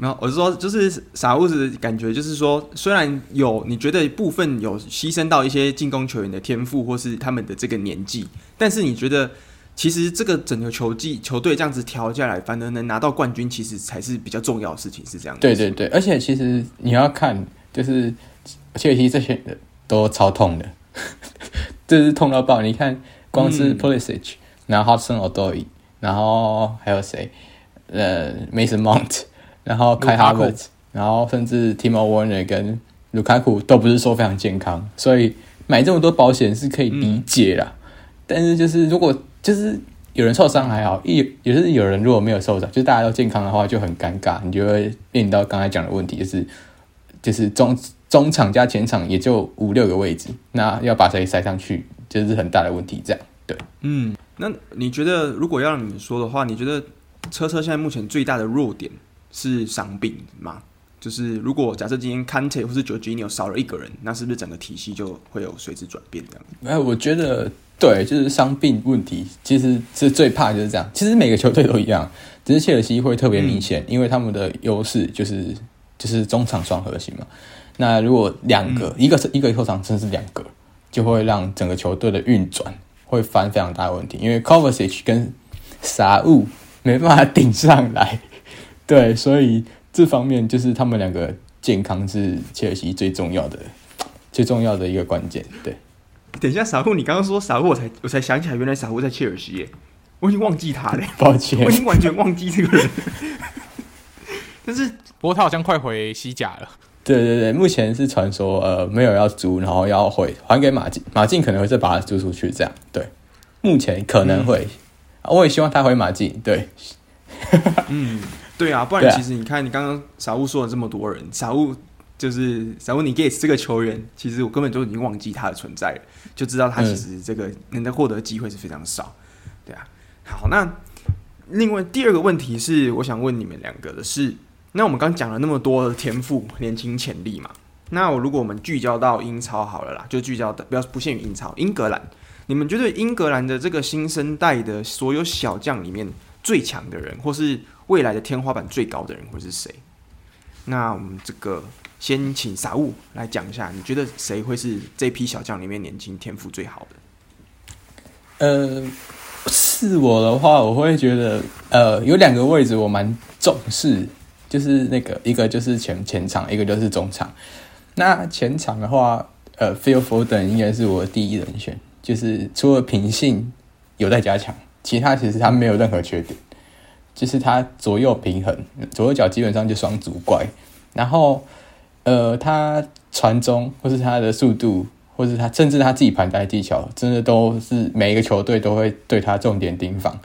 没有，我是说，就是傻物子感觉，就是说，虽然有你觉得部分有牺牲到一些进攻球员的天赋，或是他们的这个年纪，但是你觉得，其实这个整个球季球队这样子调下来，反而能拿到冠军，其实才是比较重要的事情，是这样。对对对，而且其实你要看，就是切尔西这些人都超痛的，这是痛到爆。你看，光是 Pulisic，、嗯、然后 Hudson-Odoi，然后还有谁？呃，Mason Mount。然后开哈维兹，然后甚至 Timo Werner 跟卢卡库都不是说非常健康，所以买这么多保险是可以理解啦。嗯、但是就是如果就是有人受伤还好，一也是有人如果没有受伤，就大家都健康的话就很尴尬，你就会面临到刚才讲的问题，就是就是中中场加前场也就五六个位置，那要把谁塞上去，就是很大的问题。这样对，嗯，那你觉得如果要让你说的话，你觉得车车现在目前最大的弱点？是伤病吗？就是如果假设今天 Kante 或是 Jorginho 少了一个人，那是不是整个体系就会有随之转变这样？哎，我觉得对，就是伤病问题，其实是最怕就是这样。其实每个球队都一样，只是切尔西会特别明显，嗯、因为他们的优势就是就是中场双核心嘛。那如果两个，嗯、一个是一个后场，甚至两个，就会让整个球队的运转会翻非常大的问题，因为 Kovacic 跟沙乌没办法顶上来。对，所以这方面就是他们两个健康是切尔西最重要的、最重要的一个关键。对，等一下，傻户，你刚刚说傻户，我才我才想起来，原来傻户在切尔西耶，我已经忘记他了，抱歉，我已经完全忘记这个人。但是，不过他好像快回西甲了。对对对，目前是传说，呃，没有要租，然后要回还给马竞，马竞可能会再把他租出去，这样。对，目前可能会，嗯、我也希望他回马竞。对，嗯，对啊，不然其实你看，你刚刚傻物说了这么多人，傻物就是傻物，你 Gates 这个球员，其实我根本就已经忘记他的存在了，就知道他其实这个能够获得机会是非常少。对啊，好，那另外第二个问题是，我想问你们两个的是，那我们刚讲了那么多的天赋、年轻潜力嘛？那我如果我们聚焦到英超好了啦，就聚焦的不要不限于英超，英格兰，你们觉得英格兰的这个新生代的所有小将里面最强的人，或是未来的天花板最高的人会是谁？那我们这个先请傻物来讲一下，你觉得谁会是这批小将里面年轻天赋最好的？呃，是我的话，我会觉得呃有两个位置我蛮重视，就是那个一个就是前前场，一个就是中场。那前场的话，呃，Phil Foden 应该是我第一人选，就是除了品性有待加强，其他其实他没有任何缺点，就是他左右平衡，左右脚基本上就双足怪，然后呃，他传中或是他的速度，或是他甚至他自己盘带技巧，真的都是每一个球队都会对他重点盯防。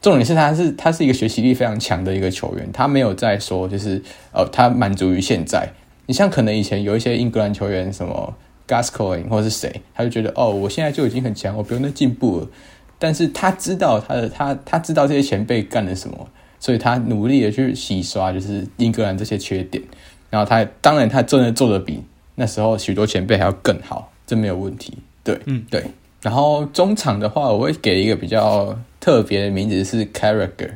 重点是他是他是一个学习力非常强的一个球员，他没有在说就是呃，他满足于现在。你像可能以前有一些英格兰球员，什么 Gascoigne 或是谁，他就觉得哦，我现在就已经很强，我不用再进步了。但是他知道他的他他知道这些前辈干了什么，所以他努力的去洗刷，就是英格兰这些缺点。然后他当然他真的做的比那时候许多前辈还要更好，这没有问题。对，嗯，对。然后中场的话，我会给一个比较特别的名字是 Carragher，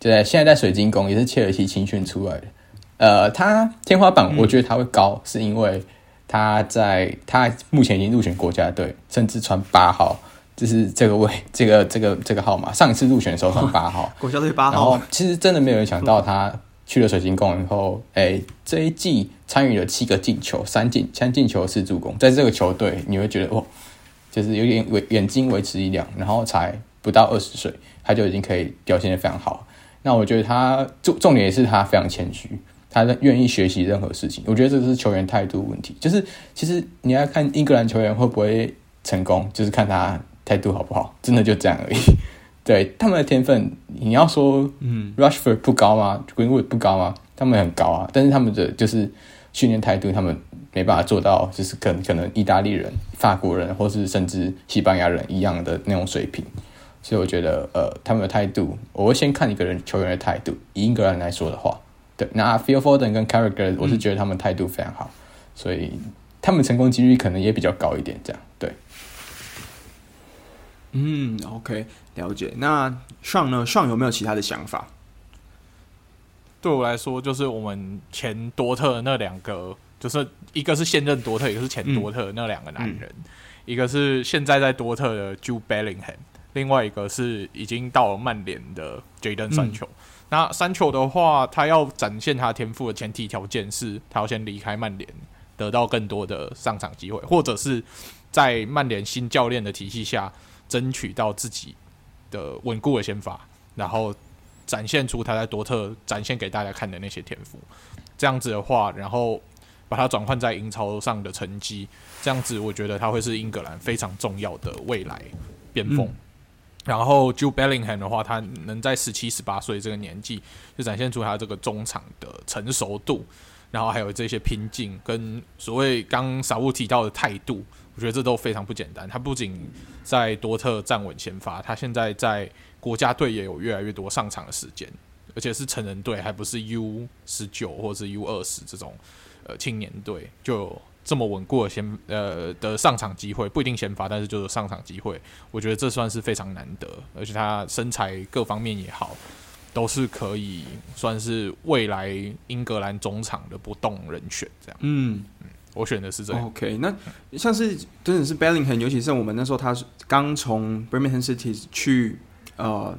就在现在在水晶宫也是切尔西青训出来的。呃，他天花板我觉得他会高，嗯、是因为他在他目前已经入选国家队，甚至穿八号，就是这个位，这个这个这个号码。上一次入选的时候穿八号，哦、国家队八号。然后其实真的没有人想到他去了水晶宫以后，哎、欸，这一季参与了七个进球，三进三进球四助攻，在这个球队你会觉得哦，就是有点为眼睛为之一亮，然后才不到二十岁，他就已经可以表现的非常好。那我觉得他重重点也是他非常谦虚。他愿意学习任何事情，我觉得这是球员态度问题。就是其实你要看英格兰球员会不会成功，就是看他态度好不好，真的就这样而已。对他们的天分，你要说嗯，Rushford 不高吗？Greenwood 不高吗？他们很高啊，但是他们的就是训练态度，他们没办法做到，就是可能可能意大利人、法国人，或是甚至西班牙人一样的那种水平。所以我觉得，呃，他们的态度，我会先看一个人球员的态度。以英格兰来说的话。对，那 Phil Foden 跟 Carragher，我是觉得他们态度非常好，嗯、所以他们成功几率可能也比较高一点。这样，对。嗯，OK，了解。那 Sean 呢？Sean 有没有其他的想法？对我来说，就是我们前多特那两个，就是一个是现任多特，一个是前多特那两个男人，嗯、一个是现在在多特的 Jude Bellingham，另外一个是已经到了曼联的 Jaden Sancho。嗯那三球的话，他要展现他天赋的前提条件是，他要先离开曼联，得到更多的上场机会，或者是在曼联新教练的体系下，争取到自己的稳固的先发，然后展现出他在多特展现给大家看的那些天赋。这样子的话，然后把它转换在英超上的成绩，这样子我觉得他会是英格兰非常重要的未来边锋。嗯然后，Jude Bellingham 的话，他能在十七、十八岁这个年纪就展现出他这个中场的成熟度，然后还有这些拼劲跟所谓刚傻物提到的态度，我觉得这都非常不简单。他不仅在多特站稳先发，他现在在国家队也有越来越多上场的时间，而且是成人队，还不是 U 十九或者是 U 二十这种呃青年队就。这么稳固的先呃的上场机会不一定先发，但是就是上场机会，我觉得这算是非常难得，而且他身材各方面也好，都是可以算是未来英格兰中场的不动人选这样。嗯嗯，我选的是这样。OK，那像是真的是 Bellingham，尤其是我们那时候他是刚从 Birmingham City 去呃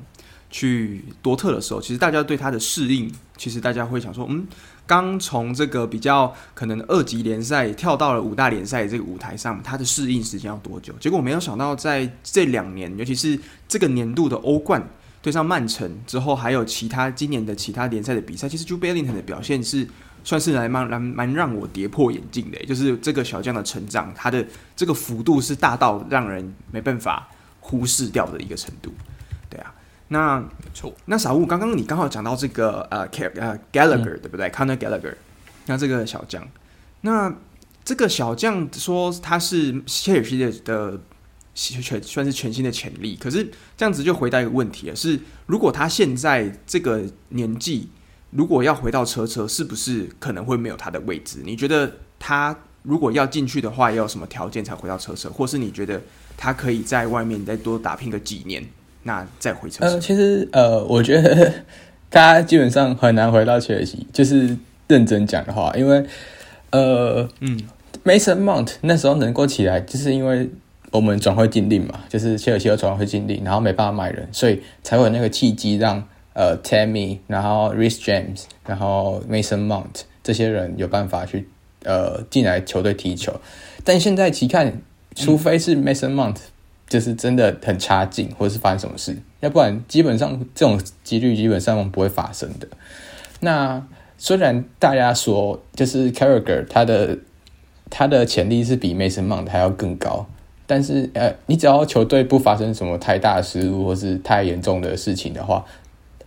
去多特的时候，其实大家对他的适应，其实大家会想说，嗯。刚从这个比较可能二级联赛跳到了五大联赛这个舞台上，他的适应时间要多久？结果我没有想到，在这两年，尤其是这个年度的欧冠对上曼城之后，还有其他今年的其他联赛的比赛，其实 Jubellingham 的表现是算是来蛮蛮蛮让我跌破眼镜的。就是这个小将的成长，他的这个幅度是大到让人没办法忽视掉的一个程度。对啊，那没错。那小吴，刚刚你刚好讲到这个呃，K 呃，Gallagher、嗯、对不对？Conor Gallagher，那这个小将，那这个小将说他是切尔西的的全算是全新的潜力，可是这样子就回答一个问题了：是如果他现在这个年纪，如果要回到车车，是不是可能会没有他的位置？你觉得他？如果要进去的话，要什么条件才回到车车？或是你觉得他可以在外面再多打拼个几年，那再回车车？呃，其实呃，我觉得他基本上很难回到切尔西。就是认真讲的话，因为呃，嗯，Mason Mount 那时候能够起来，就是因为我们转会禁令嘛，就是切尔西有转会禁令，然后没办法买人，所以才会有那个契机让呃 Tammy，然后 Reece James，然后 Mason Mount 这些人有办法去。呃，进来球队踢球，但现在其看，除非是 Mason Mount，就是真的很差劲，或者是发生什么事，要不然基本上这种几率基本上不会发生的。那虽然大家说，就是 Carragher 他的他的潜力是比 Mason Mount 还要更高，但是呃，你只要球队不发生什么太大的失误或是太严重的事情的话，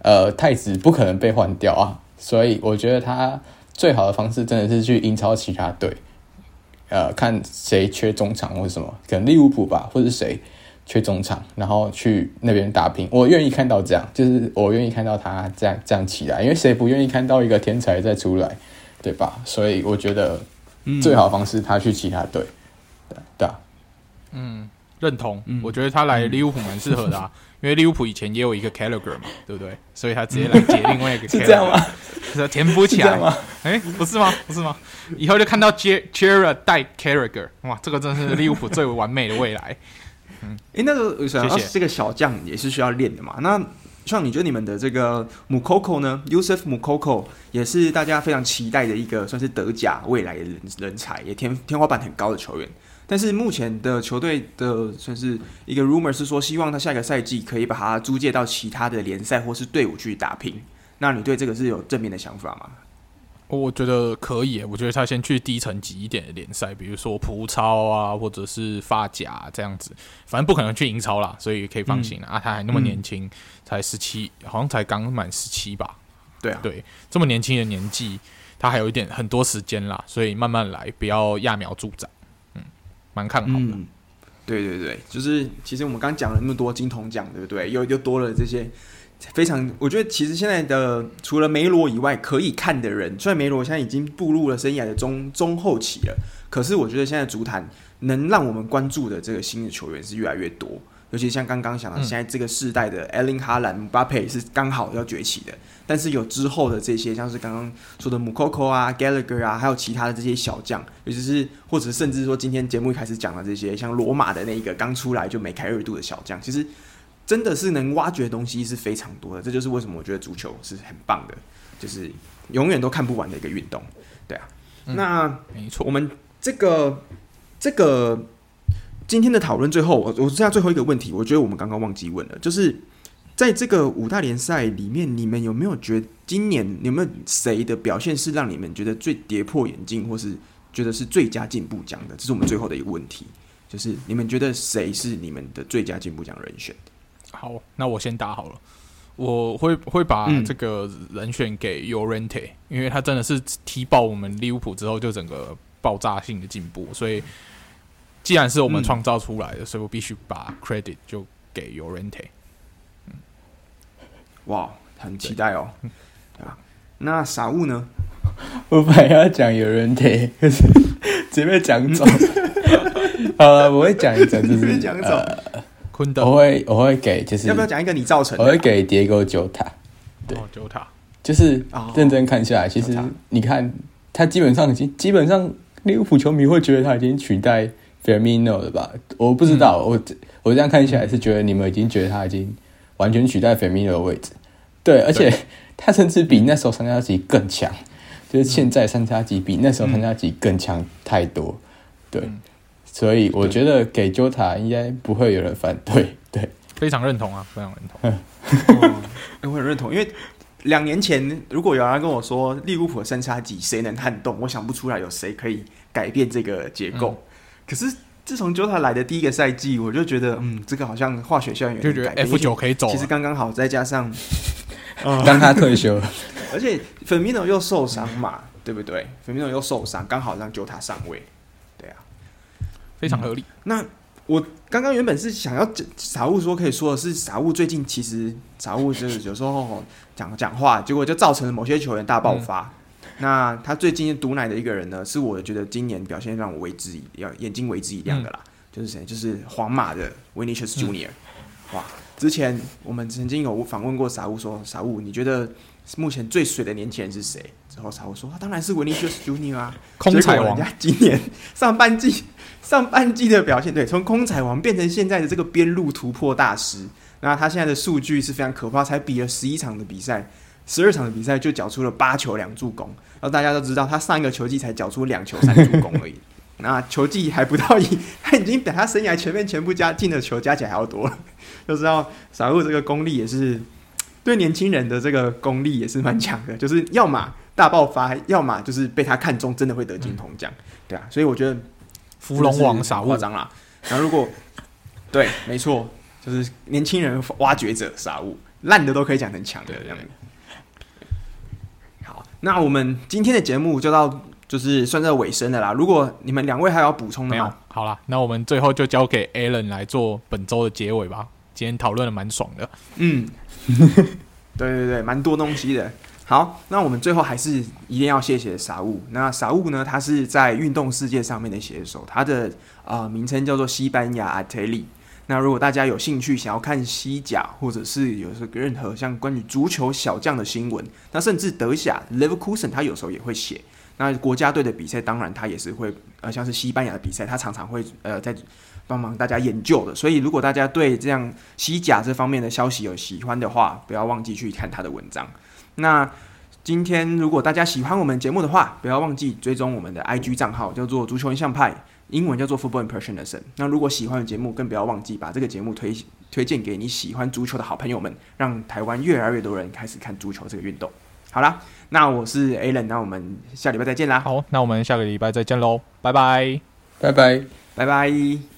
呃，太子不可能被换掉啊，所以我觉得他。最好的方式真的是去英超其他队，呃，看谁缺中场或者什么，可能利物浦吧，或者谁缺中场，然后去那边打拼。我愿意看到这样，就是我愿意看到他这样这样起来，因为谁不愿意看到一个天才再出来，对吧？所以我觉得最好的方式他去其他队，对啊，嗯，认同。我觉得他来利物浦蛮适合的啊。因为利物浦以前也有一个 Gallagher 嘛，对不对？所以他直接来接另外一个 Gallagher，是这样吗？是填补起来吗？哎，不是吗？不是吗？以后就看到 Gerrard 带 Gallagher，哇，这个真的是利物浦最完美的未来。嗯，哎，那个想要这个小将也是需要练的嘛。那像你觉得你们的这个 Moukoko 呢？Youssef Moukoko 也是大家非常期待的一个，算是德甲未来的人人才，也天天花板很高的球员。但是目前的球队的算是一个 rumor 是说，希望他下一个赛季可以把他租借到其他的联赛或是队伍去打拼。那你对这个是有正面的想法吗？我觉得可以，我觉得他先去低层级一点的联赛，比如说葡超啊，或者是发甲这样子。反正不可能去英超啦，所以可以放心了、嗯、啊。他还那么年轻，才十七，好像才刚满十七吧？对啊，对，这么年轻的年纪，他还有一点很多时间啦，所以慢慢来，不要揠苗助长。蛮看好的，对对对，就是其实我们刚讲了那么多金童奖，对不对？又又多了这些非常，我觉得其实现在的除了梅罗以外，可以看的人，虽然梅罗现在已经步入了生涯的中中后期了，可是我觉得现在足坛能让我们关注的这个新的球员是越来越多。尤其像刚刚讲的，现在这个世代的艾林哈兰、姆巴佩是刚好要崛起的，但是有之后的这些，像是刚刚说的姆科科啊、Gallagher 啊，还有其他的这些小将，尤其是或者甚至说今天节目一开始讲的这些，像罗马的那一个刚出来就梅开二度的小将，其实真的是能挖掘的东西是非常多的。这就是为什么我觉得足球是很棒的，就是永远都看不完的一个运动。对啊，嗯、那没错，我们这个这个。今天的讨论最后，我我剩下最后一个问题，我觉得我们刚刚忘记问了，就是在这个五大联赛里面，你们有没有觉得今年有没有谁的表现是让你们觉得最跌破眼镜，或是觉得是最佳进步奖的？这是我们最后的一个问题，就是你们觉得谁是你们的最佳进步奖人选？好，那我先答好了，我会会把这个人选给 Llorente，因为他真的是踢爆我们利物浦之后就整个爆炸性的进步，所以。既然是我们创造出来的，嗯、所以我必须把 credit 就给 Llorente。嗯，哇，很期待哦。那傻物呢？我本来要讲 Llorente，可是直接被讲走。好了，我会讲一个，就是讲走。昆德，我会我会给，就是要不要讲一个你造成的？我会给 Diego Jota。对，Jota 就是认真看下来，其实你看他基本上已经基本上利物浦球迷会觉得他已经取代。Firmino 的吧，我不知道，嗯、我我这样看起来是觉得你们已经觉得他已经完全取代 Firmino 的位置，对，而且 他甚至比那时候三叉戟更强，嗯、就是现在三叉戟比那时候三叉戟更强太多，对，嗯、所以我觉得给 Jota 应该不会有人反对，对，非常认同啊，非常认同，我很认同，因为两年前如果有人跟我说利物浦的三叉戟谁能撼动，我想不出来有谁可以改变这个结构。嗯可是自从 Jota 来的第一个赛季，我就觉得，嗯，这个好像化学效应就觉得 F 九可以走。其实刚刚好，再加上，当他退休了，而且 Firmino 又受伤嘛，对不对？Firmino 又受伤，刚好让 Jota 上位，对啊，非常合理。嗯、那我刚刚原本是想要傻物说可以说的是，傻物最近其实傻物就是有时候讲讲话，结果就造成了某些球员大爆发。嗯那他最近毒奶的一个人呢，是我觉得今年表现让我为之一要眼睛为之一亮的啦，嗯、就是谁？就是皇马的 Vinicius Junior、嗯。哇，之前我们曾经有访问过傻物说，傻物你觉得目前最水的年轻人是谁？之后傻物说，他当然是 Vinicius Junior 啊，空彩王。人家今年上半季 上半季的表现，对，从空彩王变成现在的这个边路突破大师。那他现在的数据是非常可怕，才比了十一场的比赛。十二场的比赛就缴出了八球两助攻，然后大家都知道他上一个球季才缴出两球三助攻而已，那球季还不到一，他 已经比他生涯前面全部加进的球加起来还要多。了，就知道傻物这个功力也是对年轻人的这个功力也是蛮强的，就是要么大爆发，要么就是被他看中真的会得金童奖，对啊，所以我觉得芙蓉王傻物夸张啦，然后如果对，没错，就是年轻人挖掘者傻物，烂的都可以讲成强的这样。那我们今天的节目就到，就是算在尾声的啦。如果你们两位还要补充的话，好了，那我们最后就交给 Alan 来做本周的结尾吧。今天讨论的蛮爽的，嗯，对对对，蛮多东西的。好，那我们最后还是一定要谢谢傻物。那傻物呢，他是在运动世界上面的写手，他的啊、呃、名称叫做西班牙阿特利。那如果大家有兴趣想要看西甲，或者是有时候任何像关于足球小将的新闻，那甚至德甲 Leverkusen 他有时候也会写。那国家队的比赛，当然他也是会呃，像是西班牙的比赛，他常常会呃在帮忙大家研究的。所以如果大家对这样西甲这方面的消息有喜欢的话，不要忘记去看他的文章。那今天如果大家喜欢我们节目的话，不要忘记追踪我们的 IG 账号，叫做足球印象派。英文叫做 Football Impressionism。那如果喜欢的节目，更不要忘记把这个节目推推荐给你喜欢足球的好朋友们，让台湾越来越多人开始看足球这个运动。好啦，那我是 Alan，那我们下礼拜再见啦。好，那我们下个礼拜再见喽，拜拜，拜拜，拜拜。